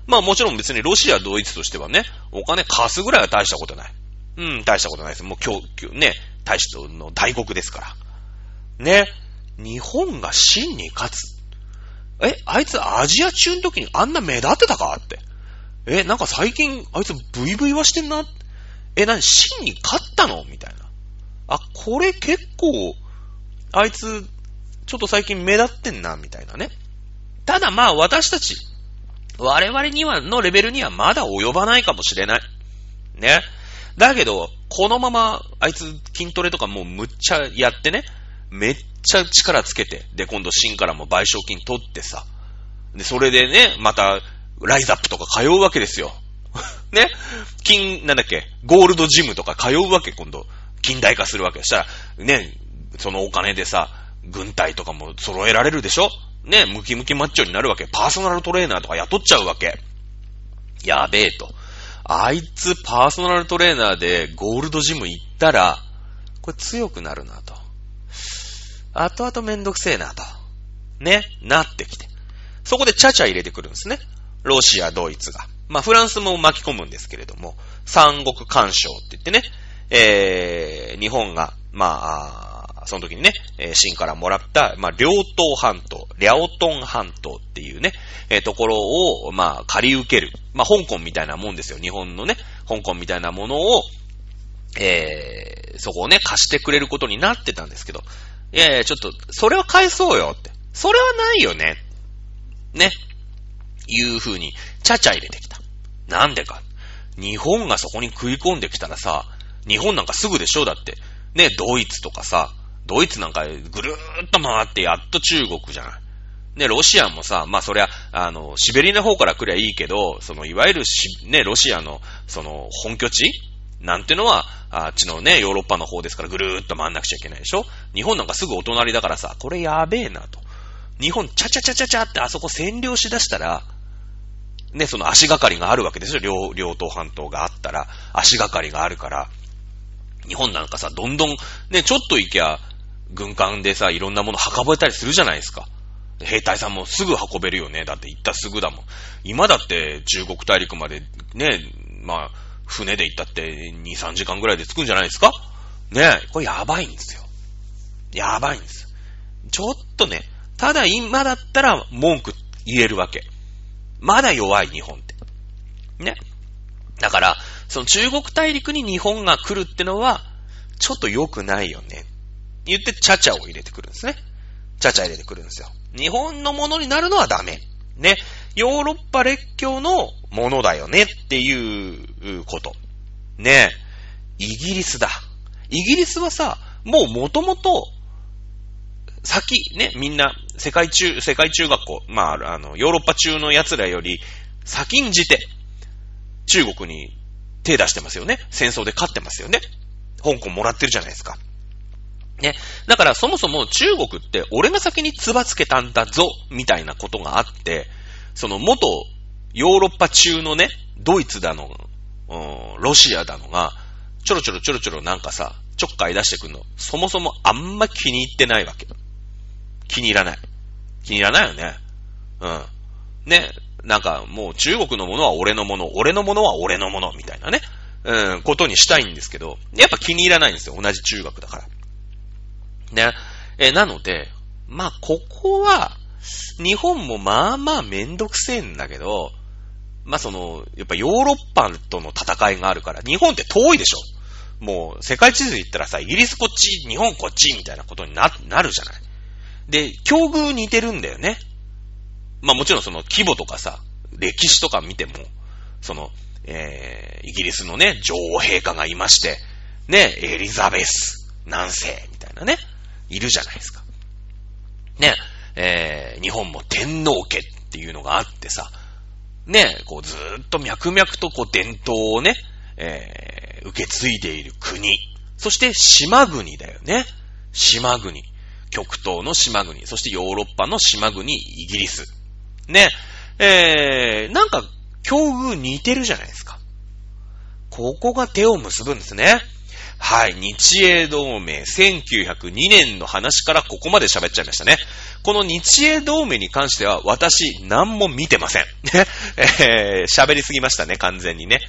まあもちろん別にロシア、ドイツとしてはね、お金貸すぐらいは大したことない。うん、大したことないです。もう今日、ね、大使の大国ですから。ね。日本が真に勝つ。え、あいつアジア中の時にあんな目立ってたかって。え、なんか最近あいつブイブイはしてんな。え、なに真に勝ったの？みたいな。あ、これ結構、あいつ、ちょっと最近目立ってんな、みたいなね。ただまあ私たち、我々には、のレベルにはまだ及ばないかもしれない。ね。だけど、このまま、あいつ筋トレとかもうむっちゃやってね、めっちゃ力つけて、で、今度芯からも賠償金取ってさ、で、それでね、また、ライズアップとか通うわけですよ。ね？金、なんだっけ、ゴールドジムとか通うわけ、今度。近代化するわけ。したら、ね、そのお金でさ、軍隊とかも揃えられるでしょ？ね、ムキムキマッチョになるわけ。パーソナルトレーナーとか雇っちゃうわけ。やべえと。あいつパーソナルトレーナーでゴールドジム行ったら、これ強くなるなと。後々めんどくせえなと。ね、なってきて。そこでチャチャ入れてくるんですね。ロシア、ドイツが。まあ、フランスも巻き込むんですけれども、三国干渉って言ってね、えー、日本が、まあ、その時にね、えー、秦からもらった、まあ、両東半島、リャオトン半島っていうね、えー、ところを、まあ、借り受ける。まあ、香港みたいなもんですよ。日本のね、香港みたいなものを、えー、そこをね、貸してくれることになってたんですけど、いやいや、ちょっと、それは返そうよって。それはないよね。ね。いう風に、ちゃちゃ入れてきた。なんでか。日本がそこに食い込んできたらさ、日本なんかすぐでしょだって。ね、ドイツとかさ、ドイツなんかぐるーっと回ってやっと中国じゃない。ね、ロシアもさ、まあそりゃ、あの、シベリアの方から来りゃいいけど、その、いわゆるし、ね、ロシアの、その、本拠地なんてのは、あっちのね、ヨーロッパの方ですからぐるーっと回んなくちゃいけないでしょ？日本なんかすぐお隣だからさ、これやべえなと。日本、ちゃちゃちゃちゃちゃってあそこ占領しだしたら、ね、その足がかりがあるわけですよ。両、両東半島があったら、足がかりがあるから、日本なんかさ、どんどん、ね、ちょっと行きゃ、軍艦でさ、いろんなもの運ばれたりするじゃないですか。兵隊さんもすぐ運べるよね。だって行ったすぐだもん。今だって中国大陸までね、まあ、船で行ったって2、3時間ぐらいで着くんじゃないですか？ねえこれやばいんですよ。やばいんです。ちょっとね、ただ今だったら文句言えるわけ。まだ弱い日本って。ね。だから、その中国大陸に日本が来るってのは、ちょっと良くないよね。言って、チャチャを入れてくるんですね。チャチャ入れてくるんですよ。日本のものになるのはダメ。ね。ヨーロッパ列強のものだよねっていうこと。ね。イギリスだ。イギリスはさ、もう元々、先、ね、みんな、世界中、世界中学校、まあ、あの、ヨーロッパ中の奴らより、先んじて、中国に手出してますよね。戦争で勝ってますよね。香港もらってるじゃないですか。ね。だからそもそも中国って俺が先につばつけたんだぞ、みたいなことがあって、その元ヨーロッパ中のね、ドイツだの、うん、ロシアだのが、ちょろちょろちょろちょろなんかさ、ちょっかい出してくんの、そもそもあんま気に入ってないわけ。気に入らない。気に入らないよね。うん。ね。なんかもう中国のものは俺のもの、俺のものは俺のもの、みたいなね。うん、ことにしたいんですけど、やっぱ気に入らないんですよ。同じ中学だから。ね。え、なので、まあ、ここは、日本もまあまあめんどくせえんだけど、まあその、やっぱヨーロッパとの戦いがあるから、日本って遠いでしょもう、世界地図で言ったらさ、イギリスこっち、日本こっち、みたいなことにな、なるじゃない。で、境遇似てるんだよね。まあもちろんその規模とかさ、歴史とか見ても、その、えー、イギリスのね、女王陛下がいまして、ね、エリザベス、何世、みたいなね、いるじゃないですか。ね、えー、日本も天皇家っていうのがあってさ、ね、こうずーっと脈々とこう伝統をね、えー、受け継いでいる国。そして島国だよね。島国。極東の島国。そしてヨーロッパの島国、イギリス。ね。えー、なんか、境遇似てるじゃないですか。ここが手を結ぶんですね。はい。日英同盟1902年の話からここまで喋っちゃいましたね。この日英同盟に関しては私何も見てません。ね。えー、喋りすぎましたね、完全にね。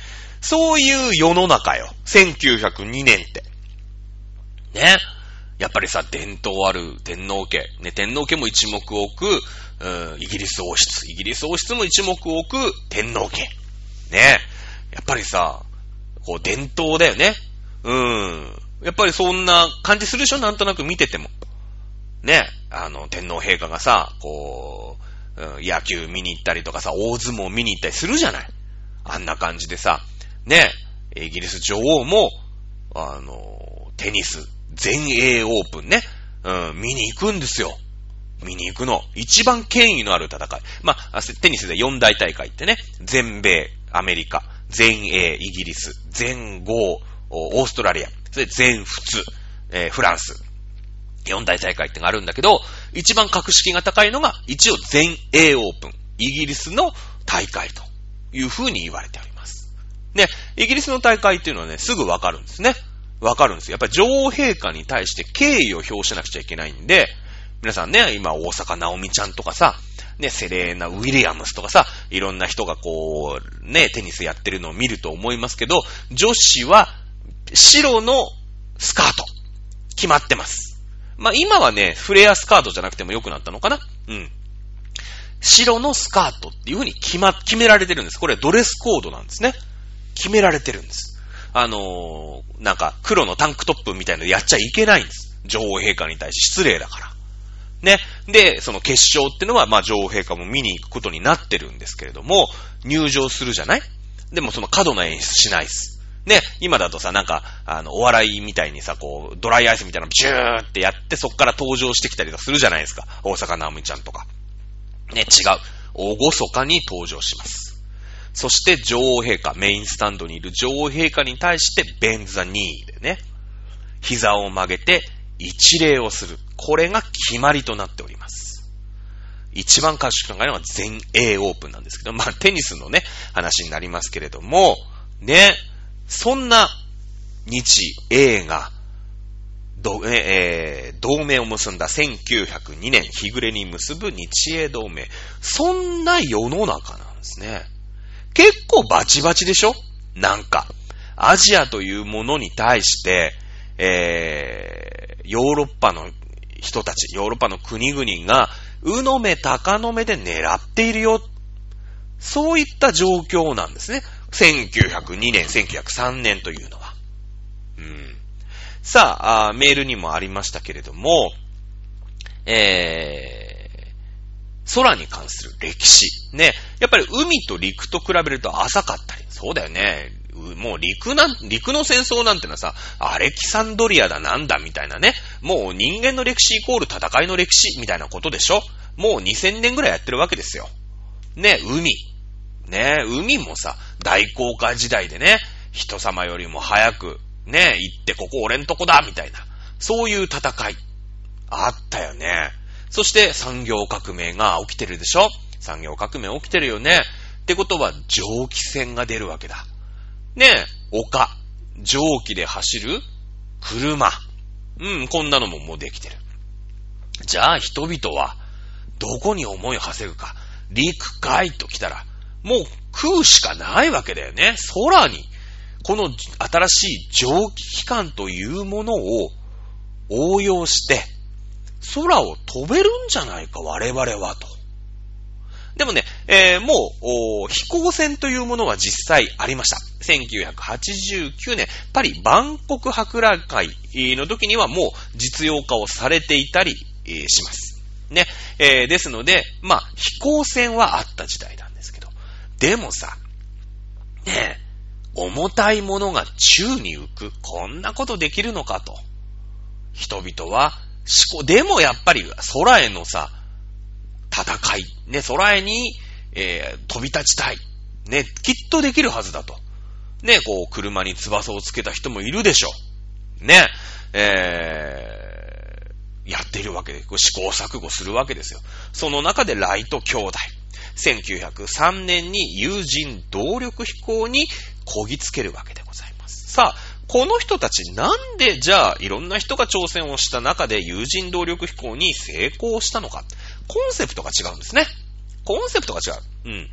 そういう世の中よ。1902年って。ね。やっぱりさ、伝統ある天皇家。ね、天皇家も一目置く、うん、イギリス王室。イギリス王室も一目置く天皇家。ね。やっぱりさ、こう伝統だよね。うん。やっぱりそんな感じするでしょ？なんとなく見てても。ね。あの、天皇陛下がさ、こう、野球見に行ったりとかさ、大相撲見に行ったりするじゃない？あんな感じでさ、ね。イギリス女王も、あの、テニス、全英オープンね。うん、見に行くんですよ。見に行くの。一番権威のある戦い。まあ、テニスで四大大会ってね、全米、アメリカ、全英、イギリス、全豪、オーストラリア、それ全仏、えー、フランス。四大大会ってのがあるんだけど、一番格式が高いのが、一応全英オープン。イギリスの大会という風に言われております。ね、イギリスの大会っていうのはね、すぐわかるんですね。わかるんですよ。やっぱり女王陛下に対して敬意を表しなくちゃいけないんで、皆さんね、今大阪直美ちゃんとかさ、ね、セレーナ・ウィリアムスとかさ、いろんな人がこう、ね、テニスやってるのを見ると思いますけど、女子は白のスカート。決まってます。まあ、今はね、フレアスカートじゃなくても良くなったのかなうん。白のスカートっていう風に決ま、決められてるんです。これドレスコードなんですね。決められてるんです。あのー、なんか黒のタンクトップみたいなのやっちゃいけないんです。女王陛下に対して失礼だから。ね。で、その決勝ってのは、まあ、女王陛下も見に行くことになってるんですけれども、入場するじゃない？でもその過度な演出しないです。ね、今だとさ、なんか、あの、お笑いみたいにさ、こう、ドライアイスみたいなのジューってやって、そっから登場してきたりとかするじゃないですか。大阪直美ちゃんとか。ね、違う。大ごそかに登場します。そして女王陛下、メインスタンドにいる女王陛下に対して、ベンザニーでね、膝を曲げて一礼をする。これが決まりとなっております。一番合宿考えるのは全英オープンなんですけど、まあテニスのね、話になりますけれども、ね、そんな日英がえー、同盟を結んだ1902年、日暮れに結ぶ日英同盟。そんな世の中なんですね。結構バチバチでしょ？なんか。アジアというものに対して、えー、ヨーロッパの人たち、ヨーロッパの国々が、うのめ高の目で狙っているよ。そういった状況なんですね。1902年、1903年というのは。うん。さあ、メールにもありましたけれども、えー、空に関する歴史。ね。やっぱり海と陸と比べると浅かったり。そうだよね。もう陸なん、陸の戦争なんてのはさ、アレキサンドリアだなんだみたいなね。もう人間の歴史イコール戦いの歴史みたいなことでしょもう2000年ぐらいやってるわけですよ。ね、海。ね、海もさ、大航海時代でね、人様よりも早く、ね、行ってここ俺んとこだみたいな。そういう戦い。あったよね。そして産業革命が起きてるでしょ？産業革命起きてるよね。ってことは蒸気船が出るわけだ。ねえ、丘、蒸気で走る車。うん、こんなのももうできてる。じゃあ人々は、どこに思いを馳せるか。陸海と来たら、もう空しかないわけだよね。空に、この新しい蒸気機関というものを応用して、空を飛べるんじゃないか、我々は、と。でもね、えー、もう、飛行船というものは実際ありました。1989年、パリ万国博覧会の時にはもう実用化をされていたり、します。ね。えー、ですので、まあ、飛行船はあった時代なんで。もさ、ねえ重たいものが宙に浮く。こんなことできるのかと。人々は思考、でもやっぱり空へのさ、戦い、ね、空へに、えー、飛び立ちたい。ね、きっとできるはずだと。ね、こう、車に翼をつけた人もいるでしょう。ね、えー、やってるわけで、試行錯誤するわけですよ。その中でライト兄弟。1903年に友人動力飛行にこぎつけるわけでございます。さあ、この人たちなんでじゃあいろんな人が挑戦をした中で友人動力飛行に成功したのか。コンセプトが違うんですね。コンセプトが違う。うん。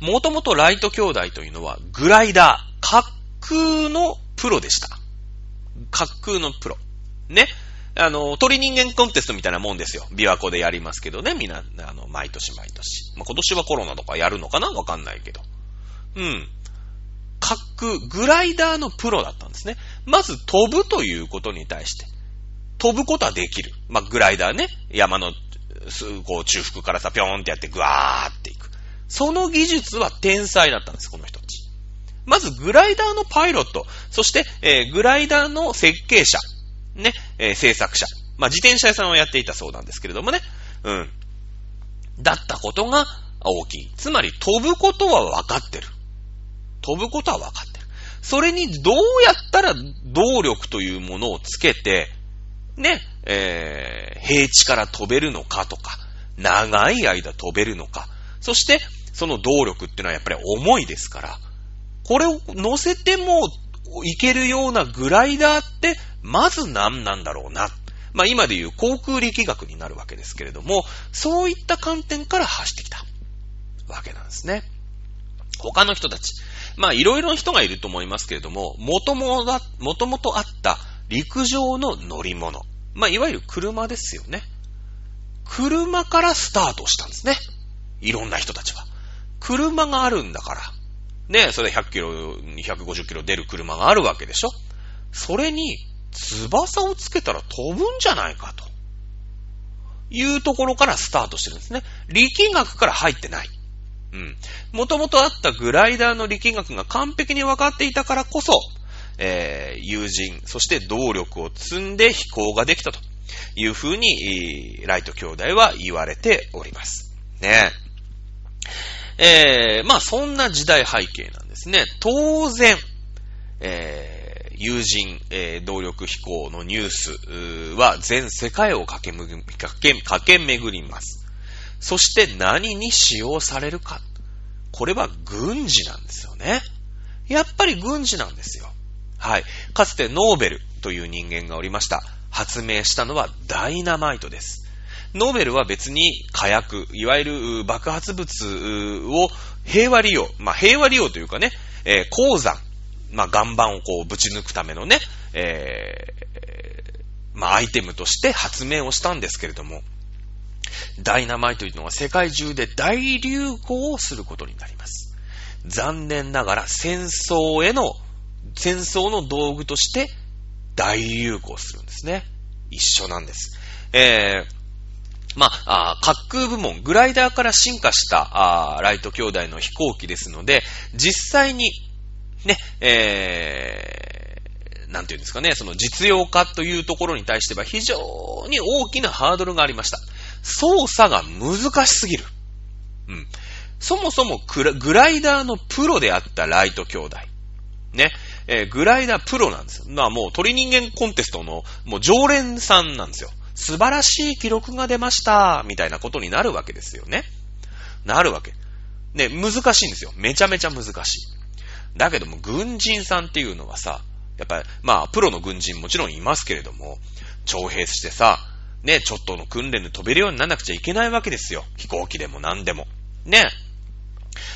もともとライト兄弟というのはグライダー、滑空のプロでした。滑空のプロ。ね。あの、鳥人間コンテストみたいなもんですよ。琵琶湖でやりますけどね。みんな、あの、毎年毎年。まあ、今年はコロナとかやるのかな？わかんないけど。うん。滑空、グライダーのプロだったんですね。まず飛ぶということに対して。飛ぶことはできる。まあ、グライダーね。山の、こう、中腹からさ、ぴょーんってやってぐわーっていく。その技術は天才だったんです、この人たち。まず、グライダーのパイロット、そして、えー、グライダーの設計者、ね、えー、制作者。まあ、自転車屋さんをやっていたそうなんですけれどもね。うん。だったことが大きい。つまり、飛ぶことは分かってる。飛ぶことは分かってる。それにどうやったら動力というものをつけて、ね、えー、平地から飛べるのかとか、長い間飛べるのか、そして、その動力っていうのはやっぱり重いですから、これを乗せてもいけるようなグライダーって、まず何なんだろうな。まあ今でいう航空力学になるわけですけれども、そういった観点から走ってきたわけなんですね。他の人たち。まあいろいろな人がいると思いますけれども、もともと、あった陸上の乗り物。まあいわゆる車ですよね。車からスタートしたんですね。いろんな人たちは。車があるんだから。ね、それ100キロ、250キロ出る車があるわけでしょそれに、翼をつけたら飛ぶんじゃないかと。いうところからスタートしてるんですね。力学から入ってない。うん。もともとあったグライダーの力学が完璧に分かっていたからこそ、えー、友人、そして動力を積んで飛行ができたというふうに、ライト兄弟は言われております。ねえー、まあそんな時代背景なんですね。当然、えー、友人、えー、動力飛行のニュースは全世界を駆け巡ります。そして何に使用されるか。これは軍事なんですよね。やっぱり軍事なんですよ。はい。かつてノーベルという人間がおりました。発明したのはダイナマイトです。ノーベルは別に火薬、いわゆる爆発物を平和利用、まあ平和利用というかね、えー、鉱山、まあ岩盤をこうぶち抜くためのね、えー、まあアイテムとして発明をしたんですけれども、ダイナマイトというのは世界中で大流行をすることになります。残念ながら戦争への、戦争の道具として大流行するんですね。一緒なんです。えー、まあ、滑空部門、グライダーから進化したライト兄弟の飛行機ですので、実際に、ね、えー、なんていうんですかね、その実用化というところに対しては非常に大きなハードルがありました。操作が難しすぎる。うん。そもそもグライダーのプロであったライト兄弟。ね。えー、グライダープロなんですよ。まあもう鳥人間コンテストのもう常連さんなんですよ。素晴らしい記録が出ました、みたいなことになるわけですよね。なるわけ。ね、難しいんですよ。めちゃめちゃ難しい。だけども、軍人さんっていうのはさ、やっぱり、まあ、プロの軍人もちろんいますけれども、徴兵してさ、ね、ちょっとの訓練で飛べるようにならなくちゃいけないわけですよ。飛行機でも何でも。ね。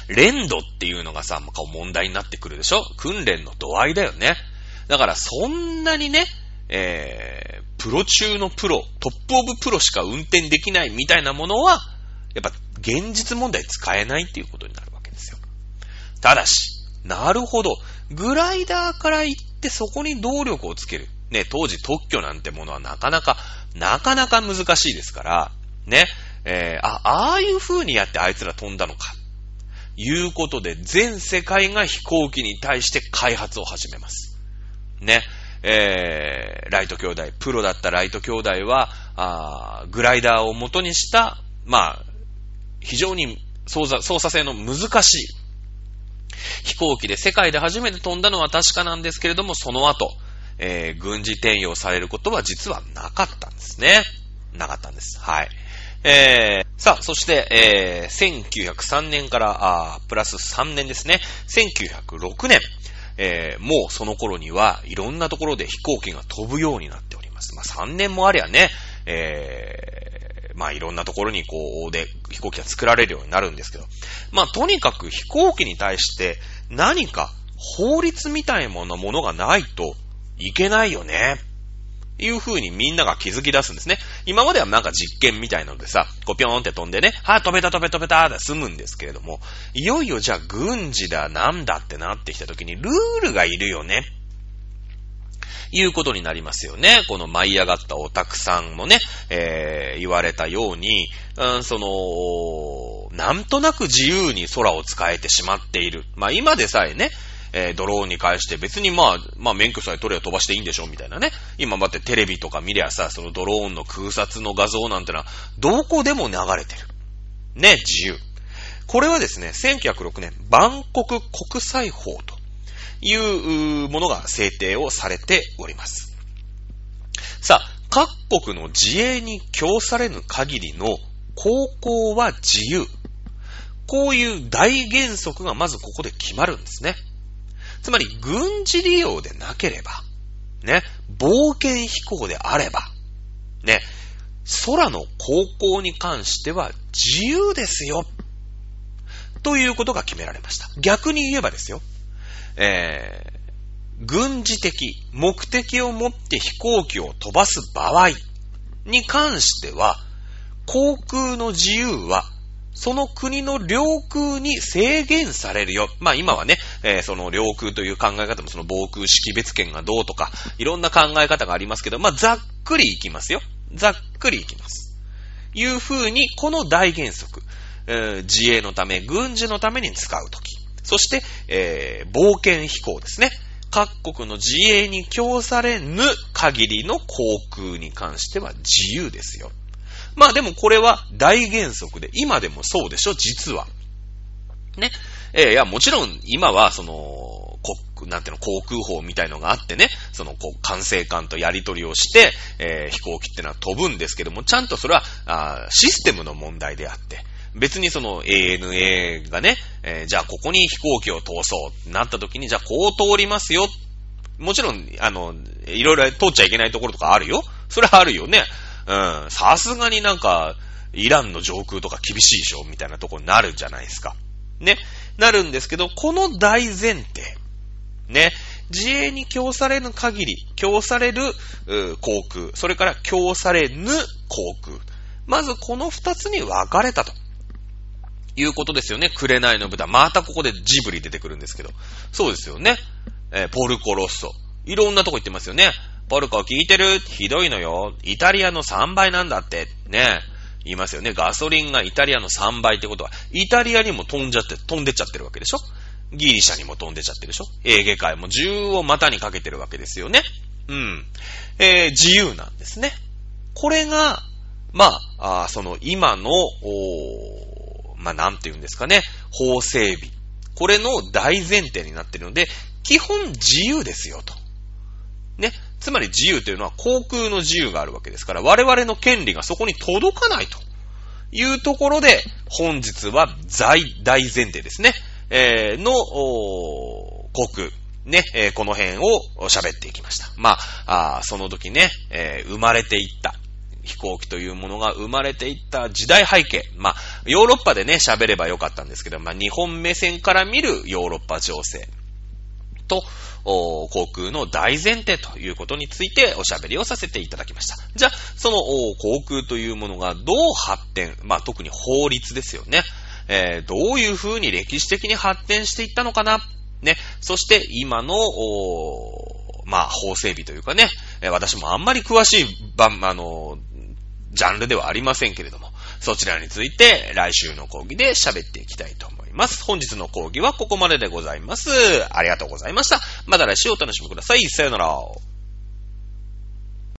練度っていうのがさ、問題になってくるでしょ？訓練の度合いだよね。だからそんなにね、えー、プロ中のプロ、 top of pro しか運転できないみたいなものは、やっぱ現実問題使えないっていうことになるわけですよ。ただし、なるほど。グライダーから行ってそこに動力をつける。ね、当時特許なんてものはなかなか、なかなか難しいですから、ね、えー、あ、ああいう風にやってあいつら飛んだのか。いうことで、全世界が飛行機に対して開発を始めます。ね。えー、ライト兄弟、プロだったライト兄弟は、あグライダーを元にした、まあ、非常に操作操作性の難しい飛行機で世界で初めて飛んだのは確かなんですけれども、その後、えー、軍事転用されることは実はなかったんですね。なかったんです。はい。えー、さあ、そして、えー、1903年から、あプラス3年ですね。1906年。えー、もうその頃にはいろんなところで飛行機が飛ぶようになっております。まあ3年もありゃね、えー、まあいろんなところにこう、で飛行機が作られるようになるんですけど、まあとにかく飛行機に対して何か法律みたいなものがないといけないよね。いう風にみんなが気づき出すんですね。今まではなんか実験みたいなのでさ、こうぴょーんって飛んでね、はぁ、飛べた飛べ飛べたって済むんですけれども、いよいよじゃあ軍事だなんだってなってきた時にルールがいるよね。いうことになりますよね。この舞い上がったオタクさんもね、えー、言われたように、うん、その、なんとなく自由に空を使えてしまっている。まあ今でさえね、えー、ドローンに返して別にまあ、まあ免許さえ取れば飛ばしていいんでしょみたいなね。今まってテレビとか見りゃさ、そのドローンの空撮の画像なんてのは、どこでも流れてる。ね、自由。これはですね、1906年、バンコク国際法というものが制定をされております。さあ、各国の自衛に供されぬ限りの航行は自由。こういう大原則がまずここで決まるんですね。つまり、軍事利用でなければ、ね、冒険飛行であれば、ね、空の航行に関しては自由ですよ。ということが決められました。逆に言えばですよ、えー、軍事的目的を持って飛行機を飛ばす場合に関しては、航空の自由はその国の領空に制限されるよ。まあ今はね、えー、その領空という考え方もその防空識別圏がどうとか、いろんな考え方がありますけど、まあざっくりいきますよ。ざっくりいきます。いう風に、この大原則、えー、自衛のため、軍事のために使うとき。そして、えー、冒険飛行ですね。各国の自衛に供されぬ限りの航空に関しては自由ですよ。まあでもこれは大原則で、今でもそうでしょ、実は。ね。えー、いや、もちろん今はその、こ、なんていうの、航空法みたいのがあってね、その、こう、管制官とやり取りをして、えー、飛行機ってのは飛ぶんですけども、ちゃんとそれは、あシステムの問題であって、別にその ANA がね、えー、じゃあここに飛行機を通そうってなった時に、じゃあこう通りますよ、もちろん、あの、いろいろ通っちゃいけないところとかあるよ。それはあるよね。うん。さすがになんか、イランの上空とか厳しいでしょみたいなところになるじゃないですか。ね。なるんですけど、この大前提。ね。自衛に供されぬ限り、供される航空、それから供されぬ航空。まずこの二つに分かれたと。いうことですよね。紅の豚。またここでジブリ出てくるんですけど。そうですよね。えー、ポルコロッソ。いろんなとこ行ってますよね。ポルコ聞いてる？ひどいのよ。イタリアの3倍なんだって。ね。言いますよね。ガソリンがイタリアの3倍ってことは、イタリアにも飛んじゃって、飛んでっちゃってるわけでしょ？ギリシャにも飛んでっちゃってるでしょ？エーゲ海も銃を股にかけてるわけですよね。うん。えー、自由なんですね。これが、まあ、あその今の、おまあ、なんて言うんですかね、法整備。これの大前提になっているので、基本自由ですよと。ね。つまり自由というのは航空の自由があるわけですから、我々の権利がそこに届かないというところで、本日は大大前提ですね。えー、の、航空。ね、えー、この辺を喋っていきました。まあ、あその時ね、えー、生まれていった飛行機というものが生まれていった時代背景。まあ、ヨーロッパでね、喋ればよかったんですけど、まあ、日本目線から見るヨーロッパ情勢と、航空の大前提ということについておしゃべりをさせていただきました。じゃあ、その航空というものがどう発展、まあ、特に法律ですよね。えー、どういう風に歴史的に発展していったのかな。ね。そして今の、まあ、法整備というかね、私もあんまり詳しい、ばあの、ジャンルではありませんけれども、そちらについて来週の講義で喋っていきたいと思います。本日の講義はここまででございます。ありがとうございました。また来週お楽しみください。さよなら。